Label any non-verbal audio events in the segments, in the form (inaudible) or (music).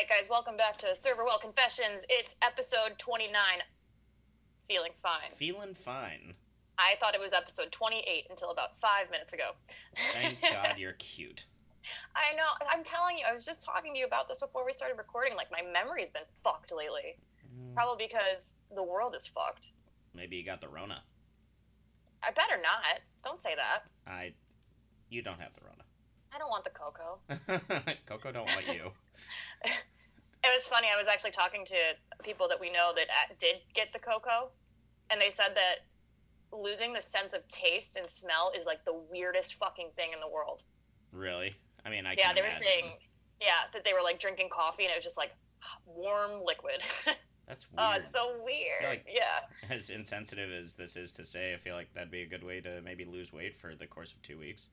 right, guys, welcome back to Server Well Confessions. It's episode 29. Feeling fine. Feeling fine. I thought it was episode 28 until about five minutes ago. Thank (laughs) God you're cute. I know. I'm telling you, I was just talking to you about this before we started recording. Like, my memory's been fucked lately. Mm, Probably because the world is fucked. Maybe you got the Rona. I better not. Don't say that. I. You don't have the I don't want the cocoa. (laughs) Rona. Coco don't want you. (laughs) It was funny. I was actually talking to people that we know that uh, did get the cocoa, and they said that losing the sense of taste and smell is like the weirdest fucking thing in the world. Really? I mean, I yeah, they were imagine. saying, yeah, that they were like drinking coffee and it was just like warm liquid. (laughs) That's weird. oh, it's so weird. like- yeah. As insensitive as this is to say, I feel like that'd be a good way to maybe lose weight for the course of two weeks.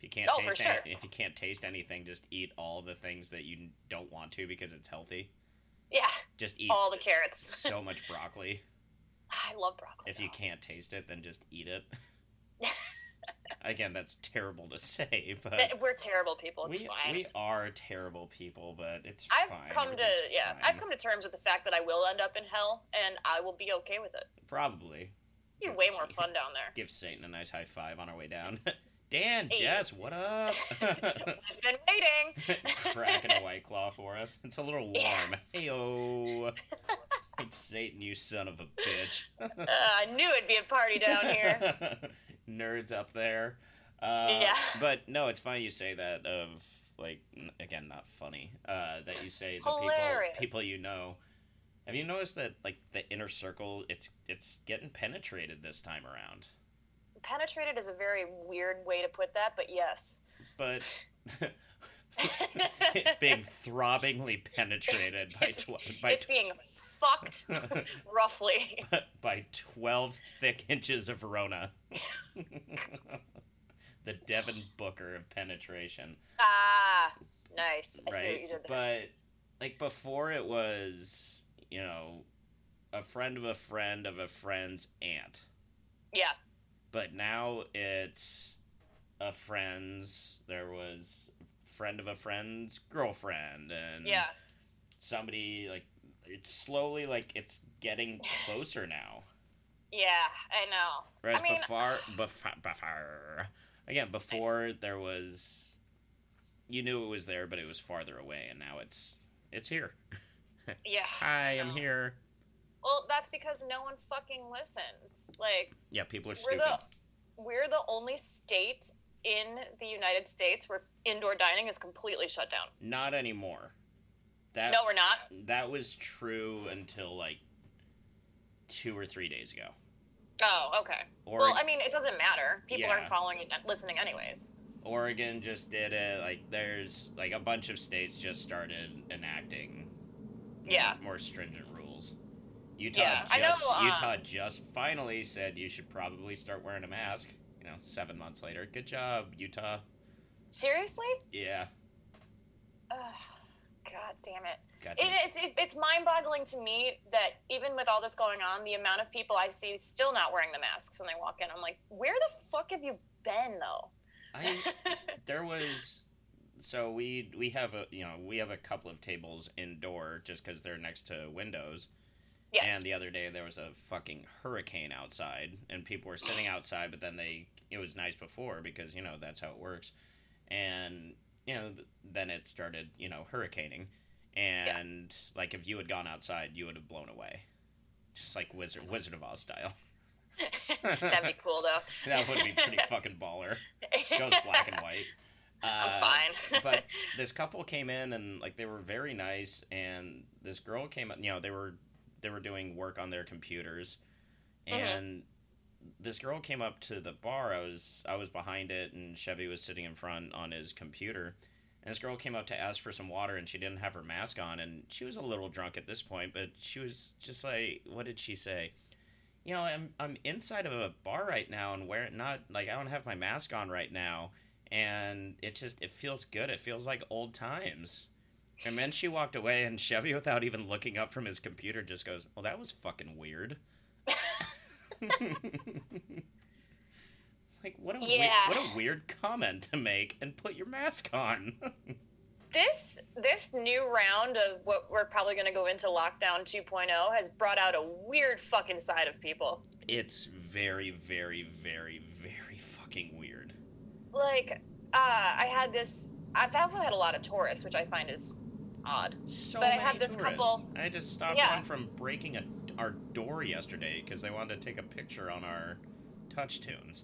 If you can't Oh, taste sure. if you can't taste anything, just eat all the things that you don't want to because it's healthy. Yeah, Just eat all the carrots. (laughs) so much broccoli. I love broccoli. If you can't taste it, then just eat it. (laughs) Again, that's terrible to say, but We're terrible people. It's we, fine. we are terrible people, but it's I've fine. come to yeah, fine. I've come to terms with the fact that I will end up in hell, and I will be okay with it. Probably Be way more (laughs) fun down there. give Satan a nice high five on our way down. Dan, Hey. Jess, what up? (laughs) I've (laughs) been waiting. (laughs) Cracking a white claw for us. It's a little warm. Heyo. Hey, Satan, you son of a bitch. Uh, I knew it'd be a party down here. Nerds up there. Uh, Yeah. But no, it's funny you say that. Of like, again, not funny. Uh, that you say the people people you know. Have you noticed that like the inner circle? It's it's getting penetrated this time around. Penetrated is a very weird way to put that, but yes. But (laughs) it's being throbbingly penetrated by It's- tw- by it's being fucked (laughs) roughly. (laughs) by 12 thick inches of Rona. the Devin Booker of penetration, Ah, nice. I see what right? you did there. But like before it was, you know, a friend of a friend of a friend's aunt. yeah, But now it's a friend's there was friend of a friend's girlfriend and yeah. somebody like it's slowly like it's getting closer now. Yeah, I know. Whereas I mean- before, before, before, again, before there was, you knew it was there, but it was farther away, and now it's it's here. (laughs) Yeah. Hi, I I'm here. Well, that's because no one fucking listens. Like, Yeah, people are we're stupid. the we're the only state in the United States where indoor dining is completely shut down. Not anymore. That No, we're not. that was true until like two or three days ago. Oh, okay. Or well, I mean, it doesn't matter. People Yeah. aren't following listening anyways. Oregon just did it. Like, there's like a bunch of states just started enacting Yeah. more stringent. Utah Yeah, just know, um, Utah just finally said you should probably start wearing a mask. You know, seven months later. Good job, Utah. Seriously? Yeah. Ugh, God damn it. It, it's it, it's mind-boggling to me that even with all this going on, the amount of people I see still not wearing the masks when they walk in. I'm like, where the fuck have you been, though? I (laughs) there was so we we have a you know we have a couple of tables indoor just because they're next to windows. Yes. And the other day there was a fucking hurricane outside, and people were sitting (sighs) outside. But then they, it was nice before because you know that's how it works. And you know, then it started, you know, hurricaning, and like if you had gone outside, you would have blown away, just like Wizard Wizard of Oz style. (laughs) That'd be cool, though. (laughs) That would be pretty fucking baller. Goes black and white. (laughs) I'm Uh, fine. but this couple came in and like they were very nice and this girl came up you know they were they were doing work on their computers Mhm. and this girl came up to the bar i was i was behind it and chevy was sitting in front on his computer and this girl came up to ask for some water and she didn't have her mask on and she was a little drunk at this point but she was just like what did she say you know i'm i'm inside of a bar right now and wearing not like i don't have my mask on right now and it just it feels good. It feels like old times. And then she walked away, and Chevy, without even looking up from his computer, just goes, "Well, that was fucking weird." it's like what a Yeah. what a weird comment to make, and put your mask on. this this new round of what we're probably going to go into lockdown 2.0 has brought out a weird fucking side of people. It's very, very, very, very fucking weird. Like, uh, I had this. I've also had a lot of tourists, which I find is odd. So But I had this tourists. couple- I had to stop Yeah. one from breaking a, our door yesterday because they wanted to take a picture on our TouchTunes.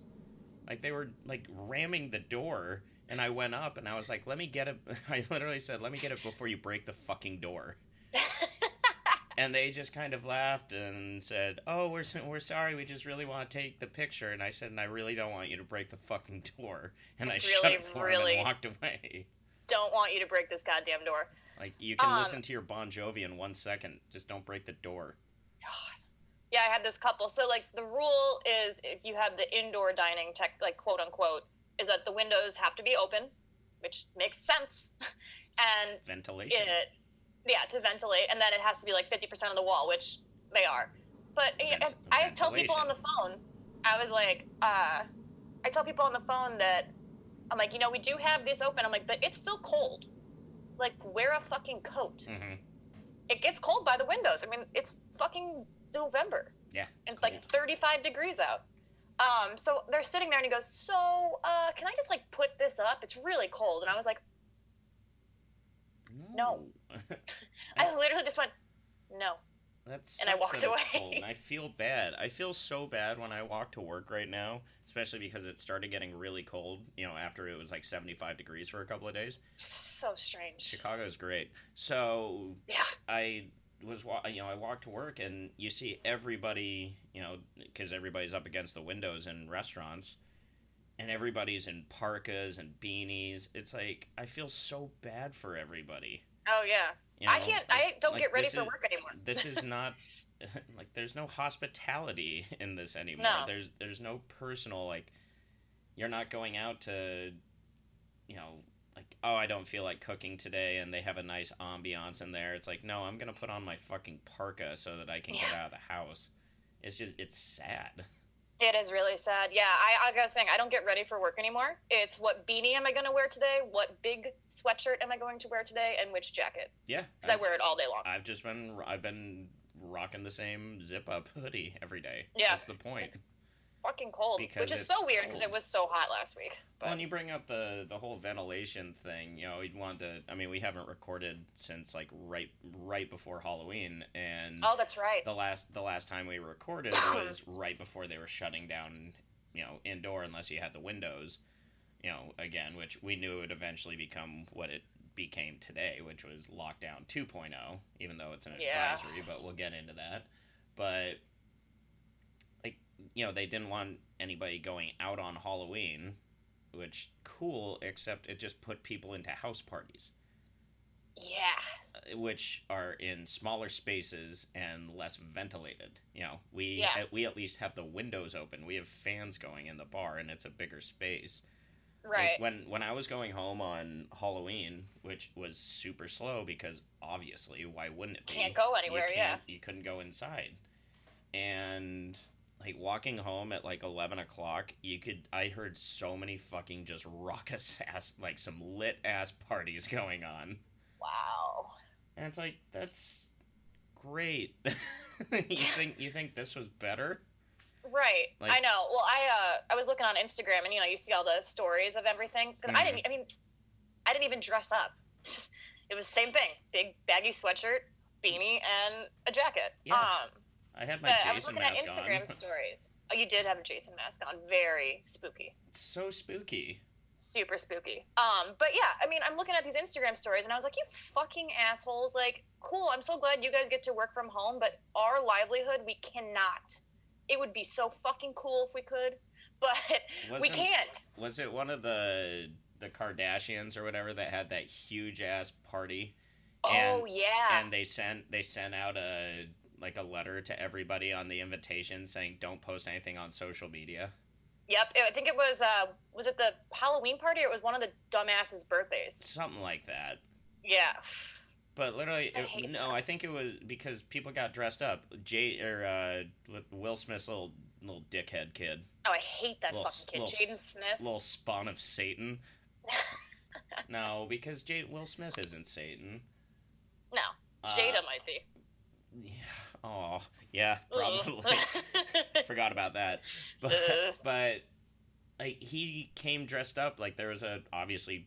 Like they were like ramming the door, and I went up and I was like, "Let me get it." (laughs) I literally said, "Let me get it before you break the fucking door." (laughs) and they just kind of laughed and said, "Oh, we're we're sorry. We just really want to take the picture." And I said, "And I really don't want you to break the fucking door." And I shut it for really? him and walked away. Don't want you to break this goddamn door. Like you can Um, listen to your Bon Jovi in one second. Just don't break the door. Yeah, I had this couple. So like the rule is if you have the indoor dining tech like quote unquote is that the windows have to be open, which makes sense. (laughs) and Ventilation. it yeah, to ventilate and then it has to be like 50% of the wall, which they are. But I- I tell people on the phone, I was like, uh I tell people on the phone that I'm like, you know, we do have this open. I'm like, but it's still cold. Like, wear a fucking coat. hmm It gets cold by the windows. I mean, it's fucking November. Yeah. It's cold. like 35 degrees out. Um, so they're sitting there and he goes, So, uh, can I just like put this up? It's really cold. And I was like, No. (laughs) (laughs) I literally just went, No. That And I walked away. and I (laughs) feel bad. I feel so bad when I walk to work right now, especially because it started getting really cold. You know, after it was like seventy-five degrees for a couple of days. So strange. Chicago's great. So Yeah. I was, you know, I walked to work, and you see everybody, you know, because everybody's up against the windows in restaurants, and everybody's in parkas and beanies. It's like I feel so bad for everybody. Oh, yeah. You I can't, I don't like, get ready for is- work anymore. this is not (laughs) (laughs) like there's no hospitality in this anymore. No. There's there's no personal like you're not going out to you know like oh I don't feel like cooking today and they have a nice ambiance in there. It's like no, I'm going to put on my fucking parka so that I can get out of the house. It's just it's sad. It is really sad. Yeah, I, I gotta say, I don't get ready for work anymore. It's what beanie am I gonna wear today? What big sweatshirt am I going to wear today? And which jacket? Yeah. Because I wear it all day long. I've just been I've been rocking the same zip up hoodie every day. Yeah. That's the point. Fucking cold. Because Which is so weird because it was so hot last week. But Well, and you bring up the the whole ventilation thing. You know, you'd want to. I mean, we haven't recorded since like right right before Halloween, and oh, that's right. the last the last time we recorded (coughs) was right before they were shutting down. You know, indoor unless you had the windows. You know, again, which we knew would eventually become what it became today, which was lockdown 2.0. Even though it's an Yeah. advisory, but we'll get into that. But like you know they didn't want anybody going out on halloween which cool except it just put people into house parties Yeah. uh, which are in smaller spaces and less ventilated you know we Yeah. we at least have the windows open we have fans going in the bar and it's a bigger space Like, Right. when when I was going home on Halloween, which was super slow because obviously, why wouldn't it be? Can't go anywhere, You yeah. You couldn't go inside, and like walking home at like eleven o'clock, you could. I heard so many fucking just raucous (laughs) ass, like some lit ass parties going on, Wow. and it's like that's great. (laughs) you (laughs) think you think this was better? Right. Like- I know. Well, I uh, I was looking on Instagram, and you know, you see all the stories of everything. Because I Mhm. didn't. I mean, I didn't even dress up. (laughs) Just it was same thing: big baggy sweatshirt, beanie, and a jacket. Yeah. Um, I had my but I was Jason looking at Instagram on. (laughs) stories. Oh, you did have a Jason mask on. Very spooky. It's so spooky. super spooky. Um, but yeah, I mean, I'm looking at these Instagram stories and I was like, you fucking assholes. Like, cool, I'm so glad you guys get to work from home, but our livelihood, we cannot. It would be so fucking cool if we could, but (laughs) we Wasn't- can't. Was it one of the the Kardashians or whatever that had that huge ass party? oh, yeah. And they sent they sent out a like a letter to everybody on the invitation saying don't post anything on social media. yep. I think it was, uh, was it the Halloween party or it was one of the dumbasses' birthdays? Something like that. Yeah. But literally, it- no. I think it was because people got dressed up. Jay or uh, Will Smith's little little dickhead kid, Oh, I hate that Little- fucking kid. Jaden Smith. little spawn of Satan. (laughs) no, because Jade Will Smith isn't Satan. No, Uh, Jada might be. Yeah. Oh, yeah, probably. (laughs) Forgot about that. But Ugh. but like he came dressed up like there was a obviously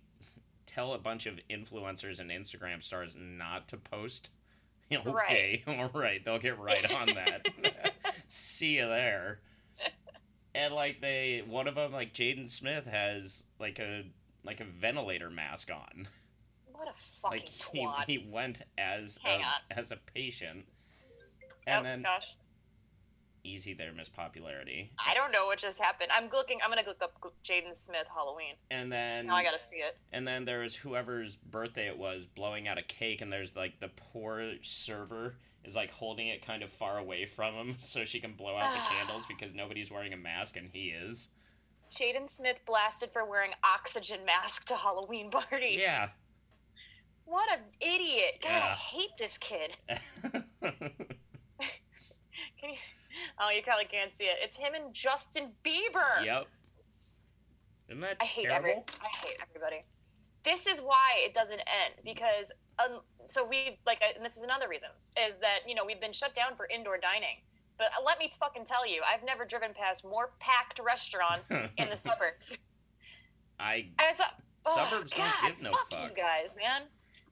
tell a bunch of influencers and Instagram stars not to post. (laughs) Okay, (laughs) all right, they'll get right on that. (laughs) See you there. And like they, one of them, like Jaden Smith, has like a like a ventilator mask on. what a fucking like he, twat. he went as Hang a, on. as a patient, and oh then gosh, easy there, Miss Popularity, I don't know what just happened. I'm looking. I'm gonna look up Jaden Smith Halloween. and then Now I gotta see it. and then there was whoever's birthday it was blowing out a cake, and there's like the poor server is like holding it kind of far away from him (laughs) so she can blow out the (sighs) candles because nobody's wearing a mask and he is. Jaden Smith blasted for wearing oxygen mask to Halloween party. Yeah. What an idiot! God, I hate this kid. (laughs) (laughs) Can you? Oh, you probably can't see it. It's him and Justin Bieber. yep. Isn't that I hate terrible? every. I hate everybody. This is why it doesn't end because um, so we like, and this is another reason is that you know we've been shut down for indoor dining. But let me fucking tell you, I've never driven past more packed restaurants in the (laughs) suburbs. I oh, Suburbs don't give no fuck, fuck. you guys, man.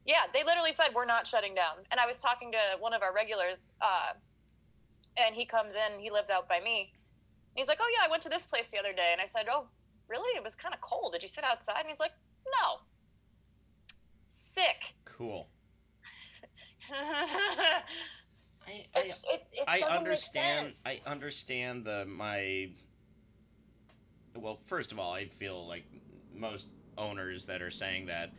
Yeah, they literally said we're not shutting down. And I was talking to one of our regulars, uh, and he comes in. He lives out by me. He's like, "Oh yeah, I went to this place the other day." And I said, "Oh, really? It was kind of cold. Did you sit outside?" And he's like, "No." Sick. cool. (laughs) I, it's, it, it I understand. I understand the my. Well, first of all, I feel like most owners that are saying that,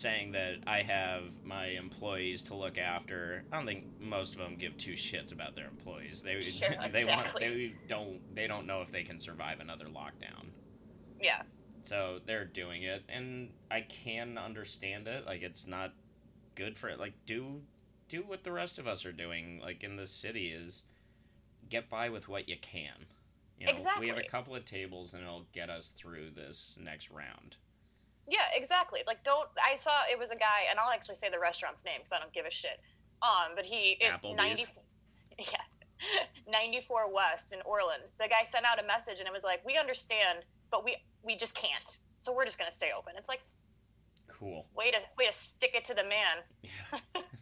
saying that I have my employees to look after. I don't think most of them give two shits about their employees. They Sure, (laughs) they want they don't they don't know if they can survive another lockdown. Yeah. So they're doing it, and I can understand it. Like it's not good for it. Like do do what the rest of us are doing. Like in this city is get by with what you can. You know, we have a couple of tables, and it'll get us through this next round. Yeah, exactly. Like, don't. I saw it was a guy, and I'll actually say the restaurant's name because I don't give a shit. Um, but he it's Applebee's? ninety. (laughs) Yeah, (laughs) ninety four West in Orland. The guy sent out a message, and it was like, "We understand, but we we just can't. So we're just gonna stay open." It's like, Cool. way to way to stick it to the man. Yeah. (laughs)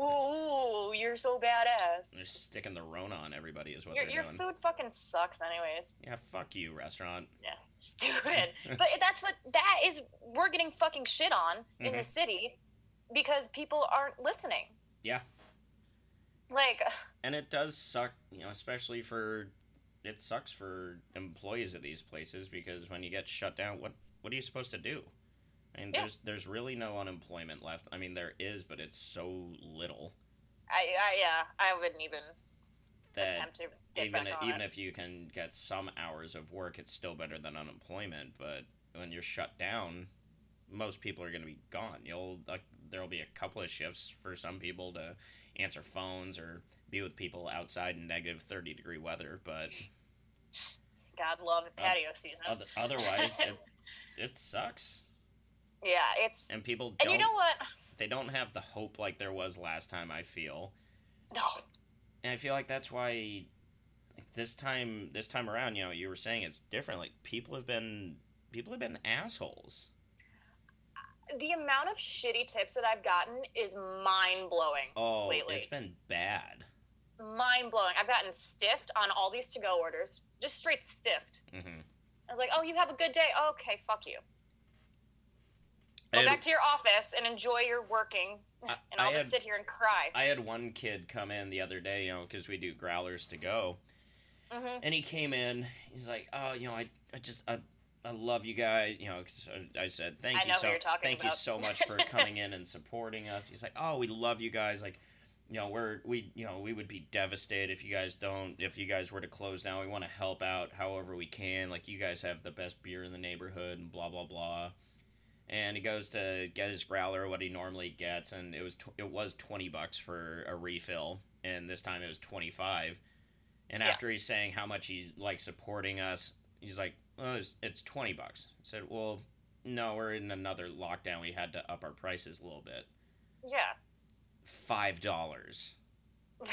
Ooh, you're so badass. They're sticking the Rona on everybody is what Your, they're your doing. food fucking sucks, anyways. Yeah, fuck you, restaurant. Yeah, (laughs) stupid. (laughs) but that's what that is. We're getting fucking shit on in the Mhm. city because people aren't listening. Yeah. Like, and it does suck you know especially for it sucks for employees of these places because when you get shut down what what are you supposed to do I mean, Yeah. there's there's really no unemployment left. I mean, there is, but it's so little I, I yeah, I wouldn't even that attempt to get even back on even if you can get some hours of work, it's still better than unemployment. But when you're shut down, most people are going to be gone. You'll like there'll be a couple of shifts for some people to answer phones or be with people outside in negative thirty degree weather, but God love patio season. oth- otherwise it, (laughs) it sucks. Yeah, it's And people and don't you know what? they don't have the hope like there was last time. I feel. No, And I feel like that's why this time this time around, you know, you were saying it's different. Like people have been people have been assholes. the amount of shitty tips that I've gotten is mind blowing. Oh, Lately. it's been bad. Mind blowing. I've gotten stiffed on all these to go orders, just straight stiffed. hmm I was like, "Oh, you have a good day. okay, fuck you. Go had, back to your office and enjoy your working, I- and I'll I just had- sit here and cry." I had one kid come in the other day, you know, because we do growlers to go, hmm and he came in. He's like, "Oh, you know, I, I just, I, I love you guys." You know, 'cause I said, "Thank I you so, you're talking thank you so much for (laughs) coming in and supporting us." He's like, "Oh, we love you guys." Like, you know, we're we, you know, we would be devastated if you guys don't, if you guys were to close down. We want to help out however we can. Like, you guys have the best beer in the neighborhood, and blah blah blah. And he goes to get his growler, what he normally gets, and it was tw- it was twenty bucks for a refill, and this time it was twenty five. And Yeah. after he's saying how much he's like supporting us, he's like, "Oh, it's, it's twenty bucks." I said, "Well, no, we're in another lockdown. We had to up our prices a little bit. Yeah. Five dollars. (laughs)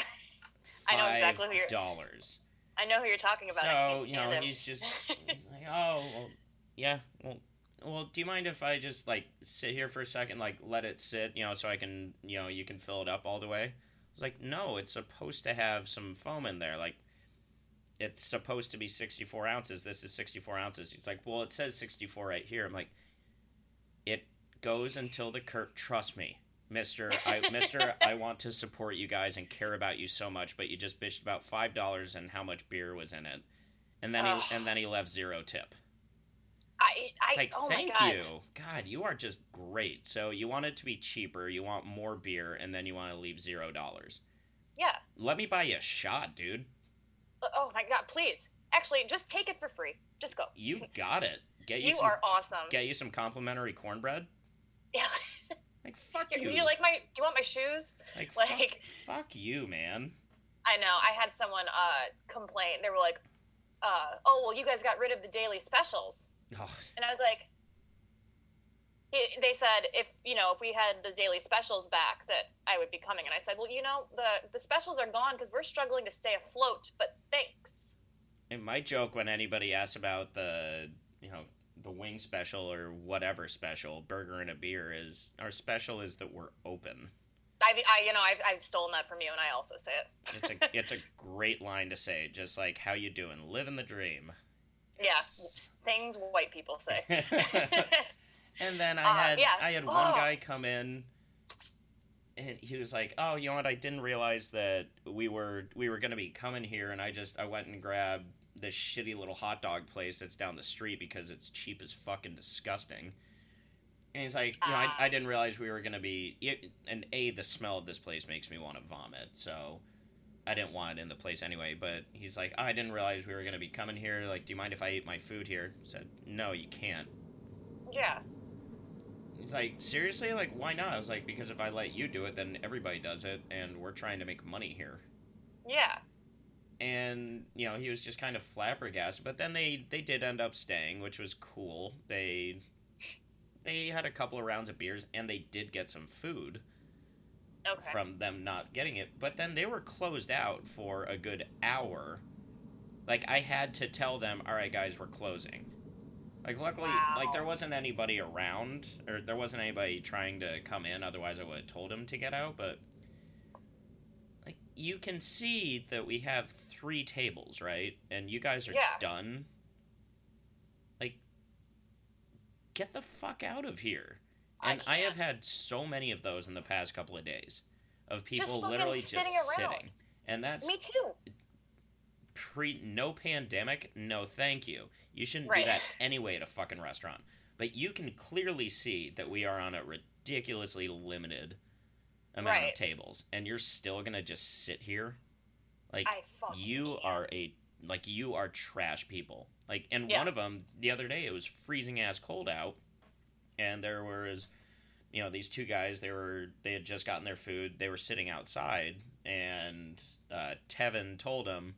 I know exactly who you're- dollars. I know who you're talking about. So you know, he's just (laughs) he's like, oh, well, yeah, well, well, do you mind if I just like sit here for a second, like let it sit, you know, so I can, you know, you can fill it up all the way? I was like, no, it's supposed to have some foam in there, like. It's supposed to be 64 ounces. This is 64 ounces. He's like, well, it says 64 right here. I'm like, it goes until the curve. Trust me, Mister. I, (laughs) Mister, I want to support you guys and care about you so much, but you just bitched about five dollars and how much beer was in it, and then he and then he left zero tip. I, I, Like, oh thank my god. you, God, you are just great. So you want it to be cheaper, you want more beer, and then you want to leave zero dollars. Yeah. Let me buy you a shot, dude. Oh my god, please. Actually, just take it for free. Just go. You (laughs) got it. Get you, You some, are awesome. get you some complimentary cornbread. Yeah. (laughs) Like fuck you, you. you like my? Do you want my shoes? like, like- fuck, fuck you, man. I know. I had someone uh, complain. They were like, uh, "Oh, well, you guys got rid of the daily specials," Oh, and I was like, "They said if you know if we had the daily specials back that I would be coming." And I said, "Well, you know the the specials are gone because we're struggling to stay afloat. But thanks." And my joke when anybody asks about the, you know, the wing special or whatever special, burger and a beer is our special is that we're open. I, I you know I've, I've stolen that from you, and I also say it. It's a (laughs) it's a great line to say, just like how you doing, living the dream. Yeah, things white people say. (laughs) and then I Uh, had yeah. I had one Oh. guy come in and he was like, "Oh, you know what? I didn't realize that we were we were going to be coming here and I just I went and grabbed this shitty little hot dog place that's down the street because it's cheap as fucking disgusting." And he's like, "You know, I, Ah. I didn't realize we were going to be and A the smell of this place makes me want to vomit." So I didn't want it in the place anyway, but he's like, oh, I didn't realize we were going to be coming here. Like, do you mind if I eat my food here? I said, no, you can't. yeah, He's like, seriously? Like, why not? I was like, because if I let you do it, then everybody does it, and we're trying to make money here. yeah. And you know, he was just kind of flabbergasted. But then they they did end up staying, which was cool. They they had a couple of rounds of beers, and they did get some food Okay. from them not getting it. But then they were closed out for a good hour. Like I had to tell them, "All right, guys, we're closing." Like luckily, Wow. like there wasn't anybody around, or there wasn't anybody trying to come in. Otherwise, I would have told them to get out. But like you can see that we have three tables, right? And you guys are Yeah. done. Like, get the fuck out of here. I And I, have had so many of those in the past couple of days of people fucking literally just sitting around. sitting. And that's Me too. pre no pandemic, no thank you. You shouldn't do that (laughs) anyway at a fucking restaurant. But you can clearly see that we are on a ridiculously limited amount Right. of tables and you're still going to just sit here like I you can't. are a like you are trash people. Like and Yeah. one of them the other day it was freezing ass cold out and there was you know these two guys they were they had just gotten their food they were sitting outside and uh, Tevin told them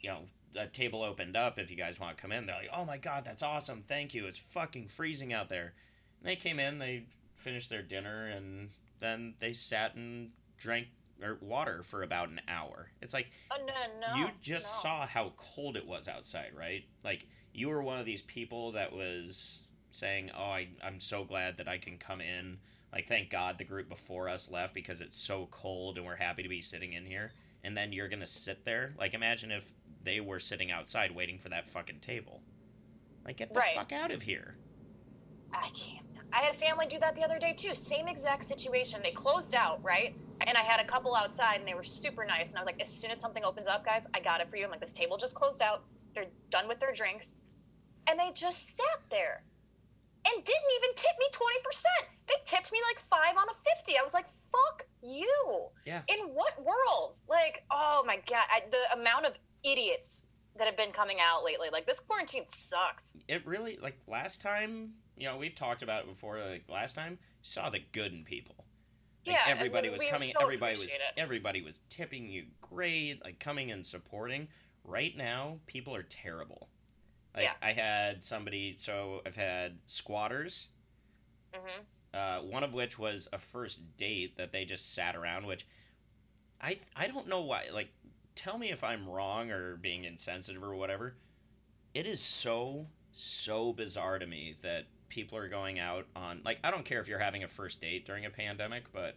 you know a table opened up if you guys want to come in they're like oh my god that's awesome thank you it's fucking freezing out there and they came in they finished their dinner and then they sat and drank or water for about an hour it's like Oh no, no. you just no. saw how cold it was outside, right? Like you were one of these people that was saying, "Oh, I, I'm so glad that I can come in." Like, thank God the group before us left because it's so cold and we're happy to be sitting in here. And then you're gonna sit there. Like, imagine if they were sitting outside waiting for that fucking table. Like, get the Right. fuck out of here. I can't. I had family do that the other day too. Same exact situation. They closed out, right? And I had a couple outside and they were super nice. And I was like, as soon as something opens up, guys, I got it for you. I'm like, this table just closed out. They're done with their drinks. And they just sat there and didn't even tip me 20%. They tipped me like five on a 50. I was like, fuck you. Yeah. In what world? Like, oh my God. I, the amount of idiots that have been coming out lately. Like, this quarantine sucks. It really like last time. You know, we've talked about it before. Like last time, saw the good in people. Like, Yeah, everybody we- was we coming. so everybody was it. everybody was tipping you great, like coming and supporting. Right now, people are terrible. Like Yeah. I had somebody, so I've had squatters. hmm Uh, one of which was a first date that they just sat around. Which I I don't know why. Like, tell me if I'm wrong or being insensitive or whatever. It is so so bizarre to me that people are going out on like I don't care if you're having a first date during a pandemic, but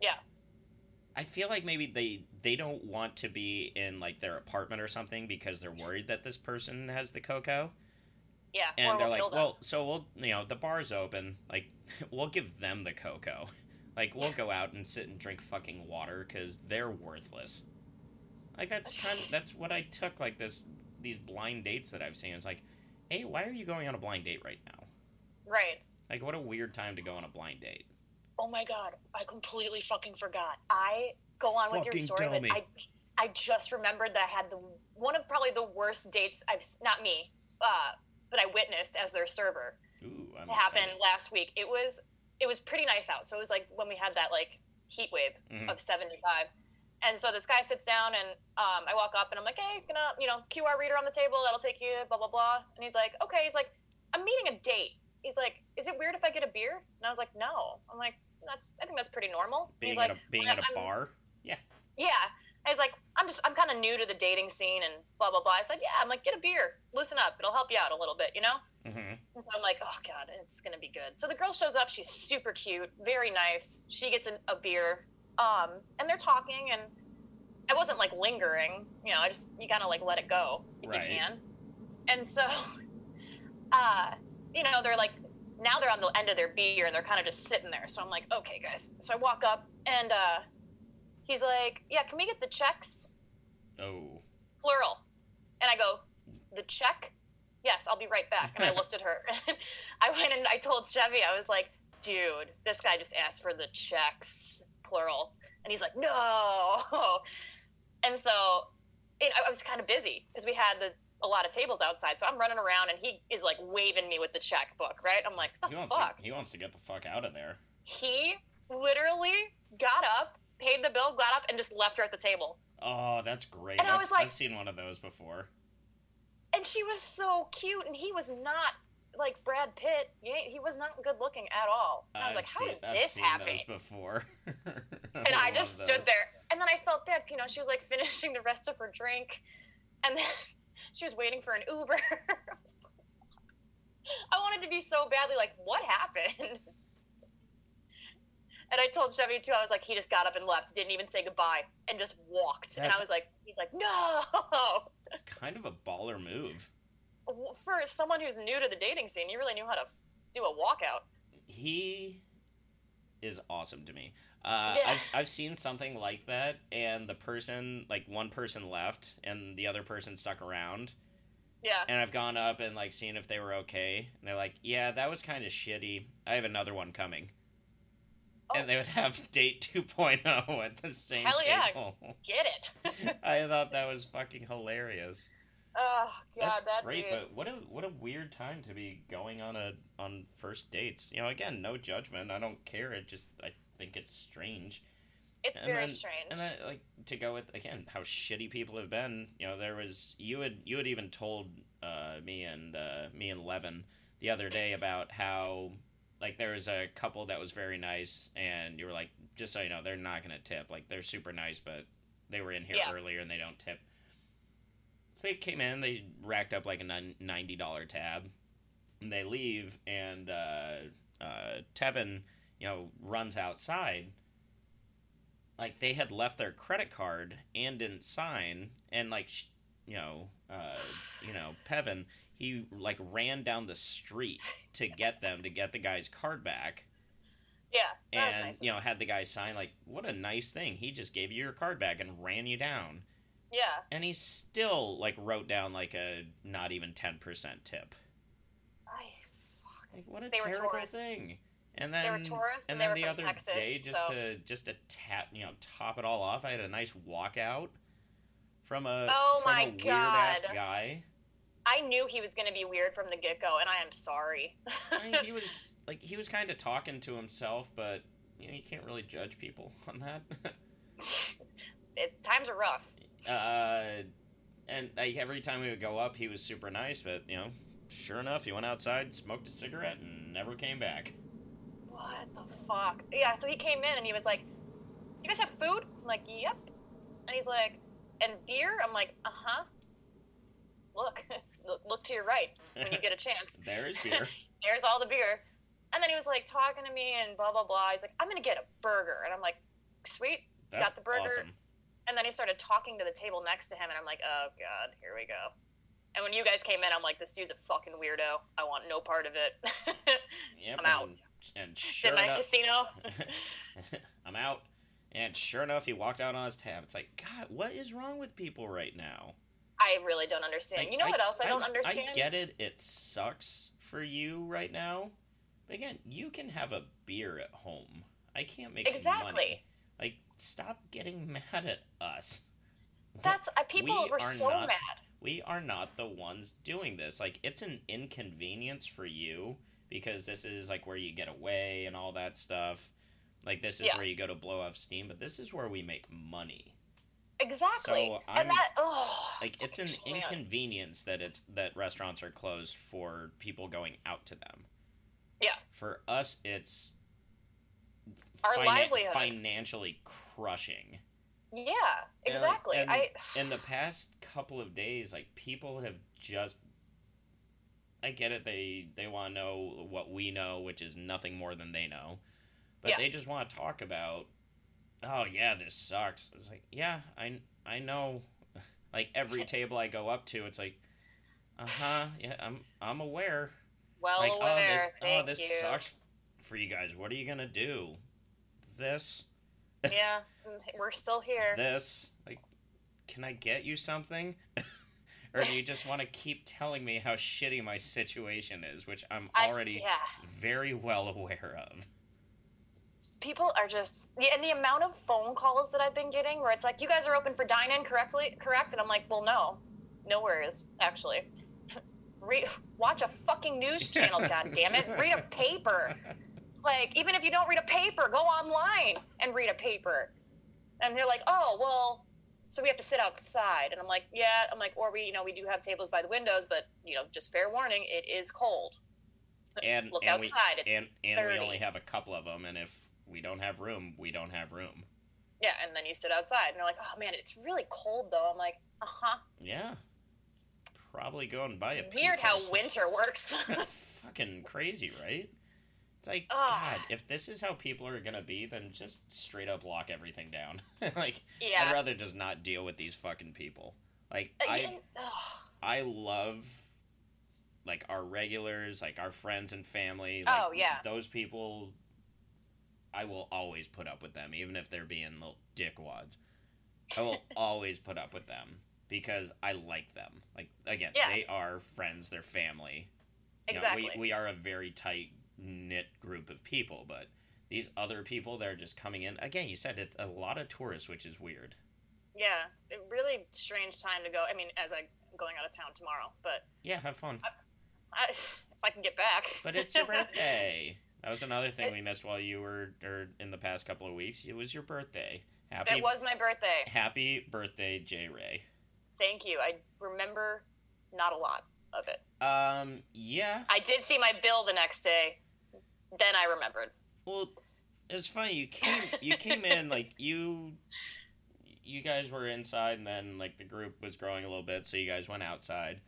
Yeah. I feel like maybe they they don't want to be in like their apartment or something because they're worried that this person has the cocoa Yeah. and they're we'll like, well, so we'll, you know, the bar's open. Like, (laughs) we'll give them the cocoa. Like, we'll go out and sit and drink fucking water because they're worthless. Like, that's kind. Of, that's what I took. Like this, these blind dates that I've seen. It's like, hey, why are you going on a blind date right now? right. Like, what a weird time to go on a blind date. Oh my god, I completely fucking forgot. I go on with your story, tell but me. I, I just remembered that I had the one of probably the worst dates I've not me, uh, but I witnessed as their server. Ooh, I'm It happened excited. last week. It was it was pretty nice out. So it was like when we had that like heat wave Mhm. of 75. And so this guy sits down and um, I walk up and I'm like, hey, can I, you know, QR reader on the table, that'll take you, blah, blah, blah. And he's like, okay. He's like, I'm meeting a date. He's like, is it weird if I get a beer? And I was like, no. I'm like, that's, I think that's pretty normal. Being he's like, at a being "Well, at a bar. yeah. Yeah. I was like, I'm just, I'm kind of new to the dating scene and blah, blah, blah. I said, yeah, I'm like, get a beer, loosen up. It'll help you out a little bit, you know? Mm-hmm. So I'm like, oh god, it's gonna be good. So the girl shows up. She's super cute, very nice. She gets an, a beer, um, and they're talking, and I wasn't like lingering. You know, I just you gotta like let it go if Right. you can. And so, (laughs) uh, you know, they're like now they're on the end of their beer and they're kind of just sitting there. So I'm like, okay, guys. So I walk up and uh, he's like, yeah, can we get the checks? Oh. plural. And I go, the check? Yes, I'll be right back. And I (laughs) looked at her. (laughs) I went and I told Chevy, I was like, dude, this guy just asked for the checks, plural. And he's like, no. (laughs) And so I was kind of busy because we had the, a lot of tables outside. So I'm running around and he is like waving me with the checkbook, right? I'm like, He the wants to. fuck? He wants to get the fuck out of there. He literally got up, paid the bill, got up, and just left her at the table. Oh, that's great. And I I've, was like- I've seen one of those before. and she was so cute, and he was not like Brad Pitt. He, he was not good looking at all. And I was I've like, how seen, did I've this seen happen? those before. (laughs) And I just stood there, and then I felt bad. You know, she was like (laughs) finishing the rest of her drink, and then she was waiting for an Uber. (laughs) I wanted to be so badly like, what happened? And I told Chevy too. I was like, he just got up and left, didn't even say goodbye, and just walked. And I was like, he's like, no. It's kind of a baller move. For someone who's new to the dating scene, you really knew how to do a walkout. He is awesome to me. Uh, Yeah. I've I've seen something like that, and the person like one person left, and the other person stuck around, Yeah. and I've gone up and like seen if they were okay, and they're like, yeah, that was kind of shitty. I have another one coming. Oh. And they would have (laughs) date 2.0 at the same Hell yeah. Get it. (laughs) I thought that was fucking hilarious. Oh god, That's that great, dude. but what a what a weird time to be going on a on first dates. You know, again, no judgment. I don't care. It just I think it's strange. it's and very then- strange. And then like to go with again how shitty people have been. You know, there was you had you had even told uh, me and uh, me and Levin the other day about how like there was a couple that was very nice, and you were like, just so you know, they're not gonna tip. Like they're super nice, but they were in here Yeah. earlier and they don't tip. So they came in, they racked up like a ninety dollar tab, and they leave, and uh, uh, Tevin, you know, runs outside. Like they had left their credit card and didn't sign, and like, you know, uh, you know, Tevin, he like ran down the street to get them to get the guy's card back. Yeah, and nice. you know had the guy sign like what a nice thing. He just gave you your card back and ran you down. Yeah, and he still like wrote down like a not even 10% tip. I, like what a They terrible thing and they then were tourists and and, they then the other Texas. day just so. to just to tap you know top it all off i had a nice walkout from a Oh from my a weird ass guy I knew he was going to be weird from the get go, and I am sorry. I mean, he (laughs) was like he was kind of talking to himself but you know you can't really judge people (laughs) on that it, times are rough. uh, And like every time we would go up, he was super nice, but you know, sure enough, he went outside, smoked a cigarette, and never came back. What the fuck? Yeah, so he came in and he was like, You guys have food? I'm like, Yep. And he's like, And beer? I'm like, Uh huh. (laughs) Look, look, to your right when you get a chance. (laughs) there is beer. (laughs) There's all the beer. And then he was like talking to me and blah, blah, blah. He's like, I'm going to get a burger. And I'm like, Sweet. got the burger. awesome. And then he started talking to the table next to him, and I'm like, oh god, here we go. And when you guys came in, I'm like, this dude's a fucking weirdo. I want no part of it. Yep, I'm out. And, (laughs) sure enough, casino? (laughs) I'm out. And sure enough, he walked out on his tab. It's like, God, what is wrong with people right now? I really don't understand. Like, you know what else I don't understand? I get it. It sucks for you right now. But again, you can have a beer at home. I can't make it. Exactly. money. Like, stop getting (laughs) mad at us. That's uh, people We were are so not- mad. We are not the ones doing this. Like, it's an inconvenience for you because this is like where you get away and all that stuff. Like, this is Yeah. where you go to blow off steam, but this is where we make money. Exactly. So, I'm- and that oh Like, it's an man. inconvenience that it's that restaurants are closed for people going out to them. Yeah. For us, it's Our finan- livelihood. financially crushing. Yeah, And, like, exactly. and I in the past couple of days, like people have just. I get it. They they want to know what we know, which is nothing more than they know, but Yeah. they just want to talk about. Oh yeah, this sucks. It's like yeah, I I know. (laughs) Like every (laughs) table I go up to, it's like, uh huh, yeah, I'm I'm aware. well like aware. oh, this, oh, this you. sucks for you guys. What are you gonna do? This yeah, (laughs) we're still here. this like can i get you something or do (laughs) you just want to keep telling me how shitty my situation is which i'm I- already yeah. very well aware of people are just and the amount of phone calls that I've been getting where it's like, you guys are open for dine in correctly correct? And I'm like, well no. Nowhere is, actually. (laughs) Read watch a fucking news channel, (laughs) god damn it. Read a paper. Like, even if you don't read a paper, go online and read a paper. And they're like, Oh, well, so we have to sit outside. And I'm like, Yeah, I'm like, or we, you know, we do have tables by the windows, but you know, just fair warning, it is cold. (laughs) and Look and outside, we it's and, and we only have a couple of them and if we don't have room we don't have room Yeah, and then you sit outside and they're like, Oh man, it's really cold though. I'm like, uh-huh. yeah probably go and buy a Weird how winter works. (laughs) (laughs) fucking crazy right it's like Ugh. god if this is how people are gonna be then just straight up lock everything down (laughs) like yeah. I'd rather just not deal with these fucking people. Like Uh, I. I love like our regulars, like our friends and family. Like, Oh, yeah. Those people I will always put up with them, even if they're being little dickwads. I will (laughs) always put up with them because I like them. Like again, Yeah. they are friends, they're family. You know, exactly. we, we are a very tight knit group of people, but these other people that are just coming in again, you said it's a lot of tourists, which is weird. yeah, a really strange time to go. I mean, as I'm going out of town tomorrow, but Yeah, have fun. I, if I can get back. But it's your (laughs) birthday. That was another thing we missed while you were or in the past couple of weeks. It was your birthday. Happy it was my birthday. happy birthday, J Ray. Thank you. I remember not a lot of it. Um, yeah. I did see my bill the next day. Then I remembered. Well, it's funny. You came you came in (laughs) like you you guys were inside, and then like the group was growing a little bit, so you guys went outside.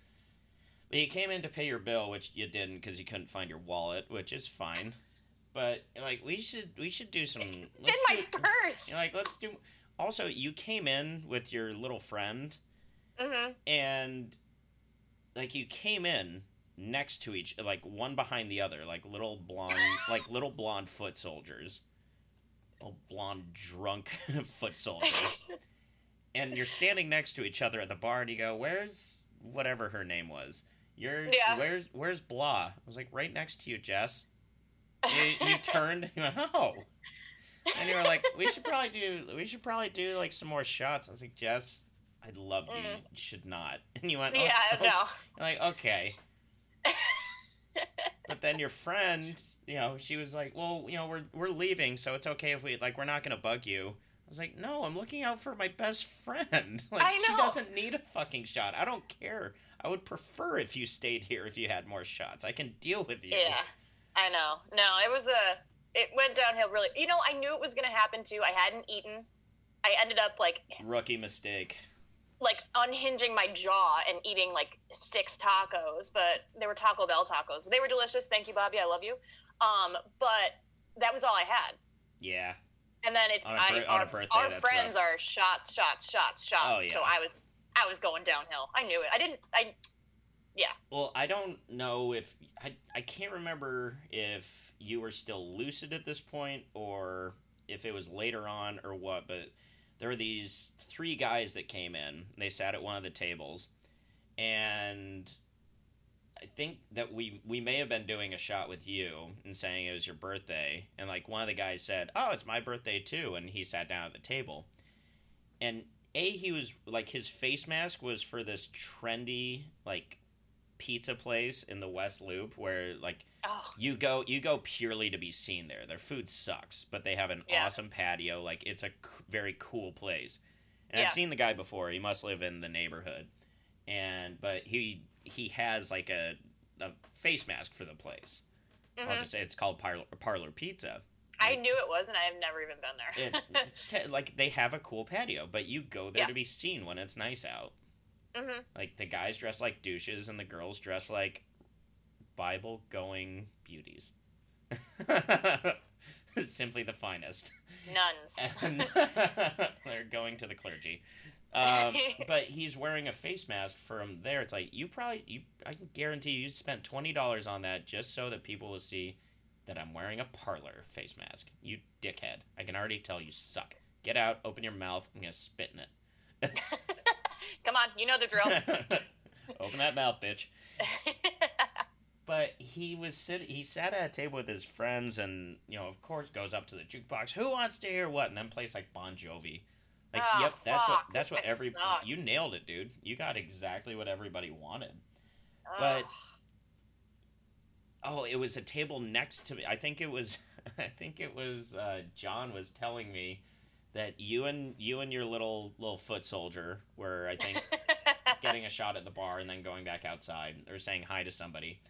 But you came in to pay your bill, which you didn't because you couldn't find your wallet, which is fine. But like we should we should do some. in my do- purse. Like, let's do. Also, you came in with your little friend, mm-hmm. and like you came in next to each, like one behind the other, like little blonde, (laughs) like little blonde foot soldiers, little blonde drunk (laughs) foot soldiers, and you're standing next to each other at the bar, and you go, "Where's whatever her name was? You're Yeah. where's where's blah?" I was like, "Right next to you, Jess." You, you (laughs) turned, you went, "Oh." And you were like, "We should probably do. We should probably do like some more shots." I was like, "Jess, I love you. Mm. Should not." And you went, "Oh, yeah, oh." no. You're like, "Okay." But then your friend, you know, she was like, "Well, you know, we're we're leaving, so it's okay if we like we're not gonna bug you." I was like, no, I'm looking out for my best friend. (laughs) Like, I she doesn't need a fucking shot. I don't care. I would prefer if you stayed here if you had more shots. I can deal with you. Yeah, I know. No, it was a. It went downhill really. You know, I knew it was gonna happen too. I hadn't eaten. I ended up like Rookie mistake. Like unhinging my jaw and eating like six tacos, but they were Taco Bell tacos. They were delicious. Thank you, Bobby. I love you. Um, but that was all I had. Yeah. And then it's On a I, on our, birthday, our friends rough. are shots, shots, shots, shots. Oh, yeah. So I was I was going downhill. I knew it. I didn't. I yeah. Well, I don't know if I I can't remember if you were still lucid at this point or if it was later on or what, but there were these three guys that came in. They sat at one of the tables and I think that we we may have been doing a shot with you and saying it was your birthday and like one of the guys said, "Oh, it's my birthday too." And he sat down at the table. And a he was like his face mask was for this trendy like pizza place in the West Loop where like oh you go you go purely to be seen there. Their food sucks, but they have an Yeah. awesome patio. Like it's a c- very cool place. And I've seen the guy before. He must live in the neighborhood. And but he he has like a a face mask for the place. I'll mhm. just say it's called Parlor, Parlor Pizza. I knew it was, and I have never even been there. It, (laughs) it's te- like they have a cool patio, but you go there Yeah. to be seen when it's nice out. hmm Like the guys dress like douches and the girls dress like Bible going beauties. (laughs) Simply the finest. Nuns. (laughs) (laughs) They're going to the clergy. Um, but he's wearing a face mask from there. It's like you probably you I can guarantee you spent twenty dollars on that just so that people will see that I'm wearing a parlor face mask. You dickhead. I can already tell you suck. Get out, open your mouth, I'm gonna spit in it. Come on, you know the drill. open that mouth, bitch. But he was sitting. He sat at a table with his friends, and you know, of course, goes up to the jukebox. Who wants to hear what? And then plays like Bon Jovi. Like, Oh, yep, that's what that's what guy every sucks. you nailed it, dude. You got exactly what everybody wanted. But- Ugh. Oh, it was a table next to me. I think it was. (laughs) I think it was. Uh, John was telling me that you and you and your little little foot soldier were, I think, (laughs) getting a shot at the bar and then going back outside or saying hi to somebody.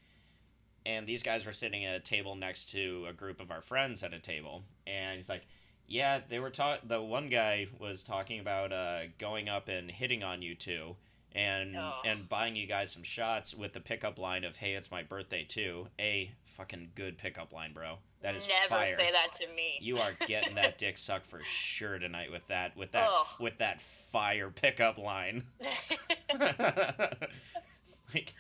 And these guys were sitting at a table next to a group of our friends at a table, and he's like, "Yeah, they were talk. The one guy was talking about uh, going up and hitting on you two, and Oh. and buying you guys some shots with the pickup line of "Hey, it's my birthday too." A fucking good pickup line, bro. That is Never fire. say that to me. You are (laughs) getting that dick sucked for sure tonight with that with that Ugh. with that fire pickup line. like, (laughs) (laughs)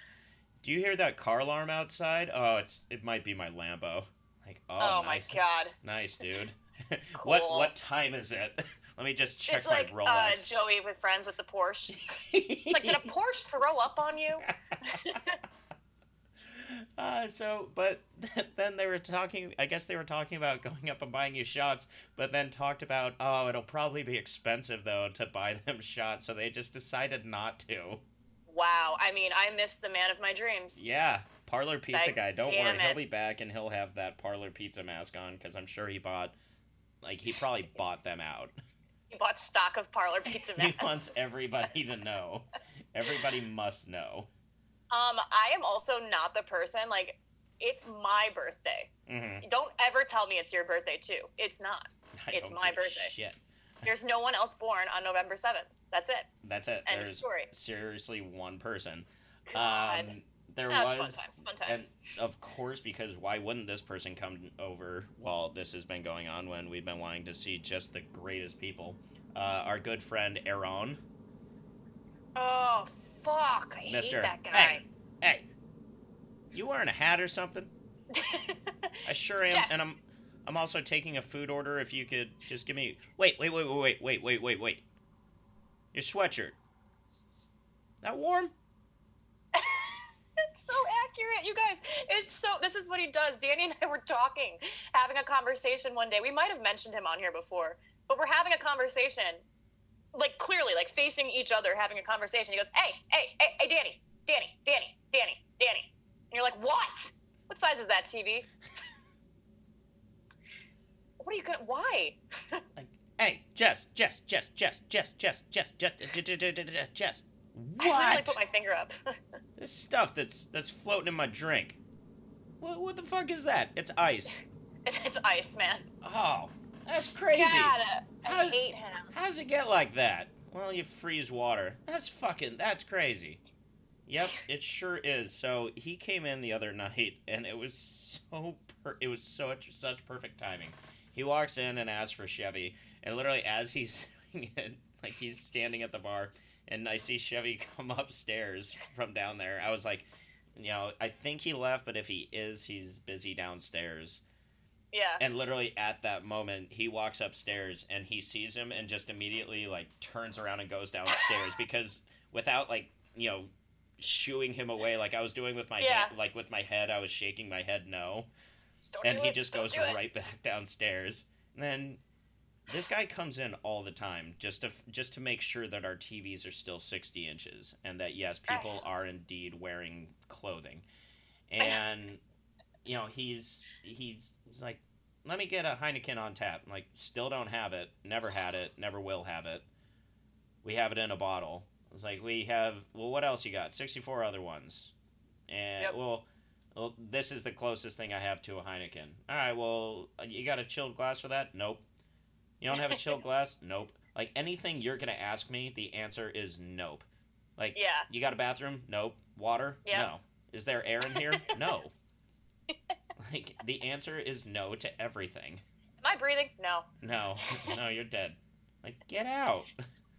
do you hear that car alarm outside? Oh, it's it might be my Lambo. Like, oh, oh my god. nice, dude. (laughs) what Cool. what time is it? (laughs) Let me just check it's my like uh, Rolex. Joey with friends with the Porsche. (laughs) It's like, did a Porsche throw up on you? Uh, so, but then they were talking. I guess they were talking about going up and buying you shots, but then talked about, oh, it'll probably be expensive though to buy them shots. So they just decided not to. Wow. I mean, I missed the man of my dreams. Yeah, parlor pizza Like, guy. Don't worry, he'll be back and he'll have that parlor pizza mask on because I'm sure he bought, like, he probably bought them out. He bought stock of parlor pizza (laughs) he wants everybody to know. Everybody must know. Um, I am also not the person like it's my birthday. hmm Don't ever tell me it's your birthday too. It's not. It's my birthday. Shit. There's no one else born on November 7th. That's it. That's it. End There's story. seriously one person. God. Um, there That was, was fun times, fun and times. of course, because why wouldn't this person come over while this has been going on when we've been wanting to see just the greatest people? Uh, our good friend Aaron, Oh fuck! I Mister. hate that guy. Hey, hey, you wearing a hat or something? (laughs) I sure am, Yes. and I'm, I'm also taking a food order. If you could just give me. Wait, wait, wait, wait, wait, wait, wait, wait. Your sweatshirt. That warm? (laughs) it's so accurate, you guys. It's so. This is what he does. Danny and I were talking, having a conversation one day. We might have mentioned him on here before, but we're having a conversation, like clearly, like facing each other, having a conversation. He goes, "Hey, hey, hey, hey, Danny, Danny, Danny, Danny, Danny," and you're like, "What? What size is that TV?" (laughs) what are you gonna? Why? Like, hey, Jess, Jess, Jess, Jess, Jess, Jess, Jess, Jess, Jess, Jess. I literally put my finger up. This stuff that's that's floating in my drink. What, what the fuck is that? It's ice. it's ice, man. Oh, that's crazy. God, I How- hate him. How does it get like that? Well, you freeze water. That's fucking. That's crazy. Yep, it sure is. So he came in the other night, and it was so. Per- it was such such perfect timing. He walks in and asks for Chevy, and literally as he's (laughs) doing it, like he's standing at the bar, and I see Chevy (laughs) come upstairs from down there. I was like, you know, I think he left, but if he is, he's busy downstairs. Yeah. And literally at that moment, he walks upstairs and he sees him and just immediately like turns around and goes downstairs (laughs) because without like you know shooing him away like I was doing with my Yeah. hand, like with my head, I was shaking my head no, Don't and he it, just don't goes right back downstairs. And then this guy comes in all the time just to just to make sure that our TVs are still sixty inches and that yes, people are indeed wearing clothing, and you know he's he's he's like, let me get a Heineken on tap. I'm like, still don't have it, never had it, never will have it. We have it in a bottle. It's like we have. Well, what else you got? Sixty four other ones, and Yep. well. Well, this is the closest thing I have to a Heineken. All right, well, you got a chilled glass for that? Nope. You don't have a chilled (laughs) glass? Nope. Like anything you're gonna ask me, the answer is nope. Like, Yeah. you got a bathroom? Nope. Water? Yeah. No. Is there air in here? (laughs) no. (laughs) like the answer is no to everything. Am I breathing? No. No, no, you're dead. Like, get out.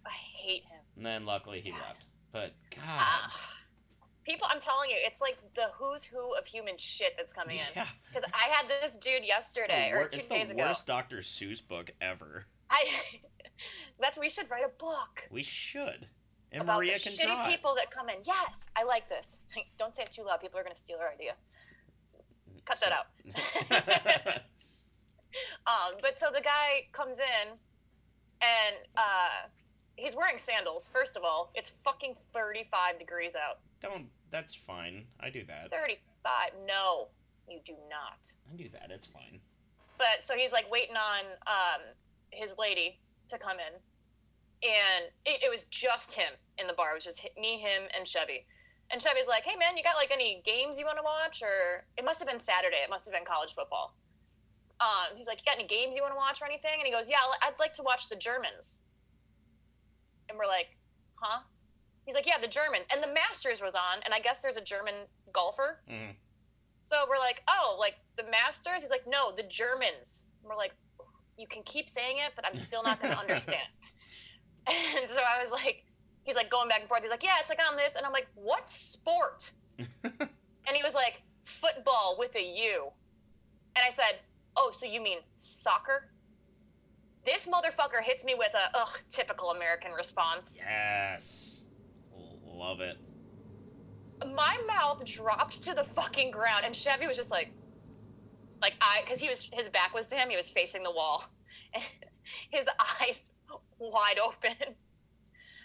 I hate him. And then luckily he left. But God, Ah. People, I'm telling you, it's like the who's who of human shit that's coming in. yeah, Because I had this dude yesterday the, or wor- two it's days the ago. worst Dr. Seuss book ever. I (laughs) that's we should write a book We should. And about Maria the shitty draw. people that come in. Yes, I like this. (laughs) Don't say it too loud. People are gonna steal our idea. Cut that out. (laughs) Um, but so the guy comes in, and uh, he's wearing sandals. First of all, it's fucking 35 degrees out. Don't. That's fine. I do that. 35. No, you do not. I do that. It's fine. But so he's like waiting on um, his lady to come in, and it, it was just him in the bar. It was just me, him, and Chevy. And Chevy's like, "Hey man, you got like any games you want to watch?" Or it must have been Saturday. It must have been college football. Um, he's like, "You got any games you want to watch or anything?" And he goes, "Yeah, I'd like to watch the Germans." And we're like, "Huh?" He's like, "Yeah, the Germans." And the Masters was on, and I guess there's a German golfer. Mhm. So we're like, "Oh, like the Masters?" He's like, "No, the Germans." And we're like, "You can keep saying it, but I'm still not going to understand." (laughs) and so I was like, he's like going back and forth. He's like, "Yeah, it's like on this," and I'm like, "What sport?" (laughs) and he was like, "Football with a U. And I said, "Oh, so you mean soccer?" This motherfucker hits me with a ugh, typical American response. Yes. Love it. My mouth dropped to the fucking ground, and Chevy was just like, like I, because he was his back was to him, he was facing the wall, and (laughs) his eyes wide open.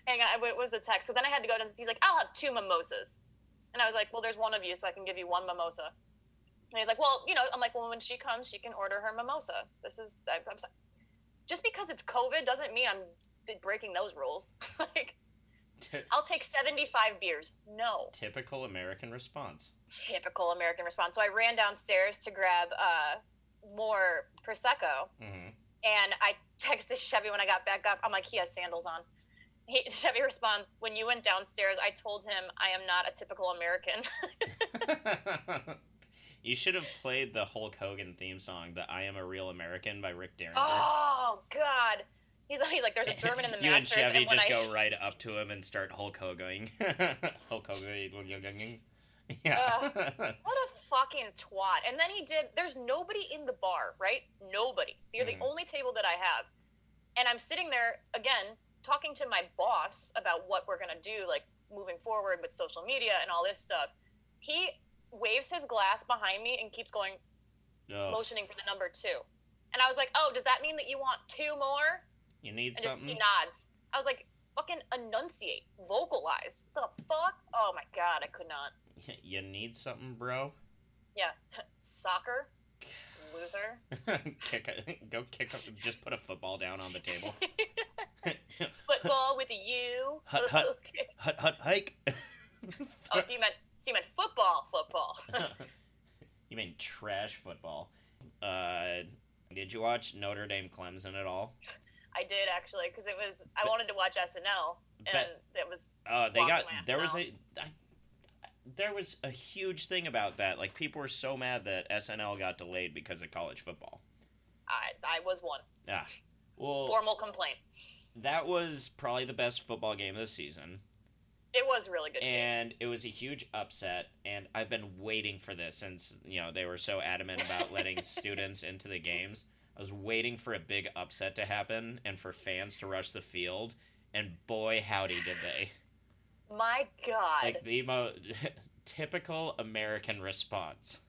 Hang on, what was the text? So then I had to go to. He's like, "I'll have two mimosas," and I was like, "Well, there's one of you, so I can give you one mimosa." And he's like, "Well, you know," I'm like, "Well, when she comes, she can order her mimosa. This is I, I'm so- just because it's COVID doesn't mean I'm breaking those rules. (laughs) like, Ty- I'll take 75 beers. No." typical American response. typical American response. So I ran downstairs to grab uh, more prosecco, hmm and I texted Chevy when I got back up. I'm like, he has sandals on. He, (laughs) Chevy responds, "When you went downstairs, I told him I am not a typical American." (laughs) you should have played the Hulk Hogan theme song, the "I Am a Real American" by Rick Derringer. oh God, he's like, he's like, there's a (laughs) German in the you and Masters, Chevy when just I go right up to him and start Hulk Hogan. (laughs) Hulk Hogan. (laughs) Yeah. what a fucking twat. And then he did. There's nobody in the bar, right? Nobody. You're Mhm. the only table that I have, and I'm sitting there again talking to my boss about what we're gonna do, like moving forward with social media and all this stuff. He waves his glass behind me and keeps going, motioning for the number two. And I was like, "Oh, does that mean that you want two more?" You need And just something. he nods. I was like, "Fucking enunciate, vocalize." The fuck? Oh my god, I could not. You need something, bro. Yeah, (laughs) soccer. loser. (laughs) kick a, go kick. A, just put a football down on the table. (laughs) Football with a U. Hut, hut. Hut hut hike. Oh, so you meant so you meant football, football. you mean trash football? Uh, did you watch Notre Dame Clemson at all? I did actually because it was I wanted to watch SNL and Bet- it was Uh, they got there was now. a I, there was a huge thing about that. Like people were so mad that SNL got delayed because of college football. I I was one Yeah. Well, formal complaint. that was probably the best football game of the season. It was a really good. game. and it was a huge upset and i've been waiting for this since you know they were so adamant about letting (laughs) students into the games i was waiting for a big upset to happen and for fans to rush the field and boy howdy did they My God. like the mo- (laughs) typical american response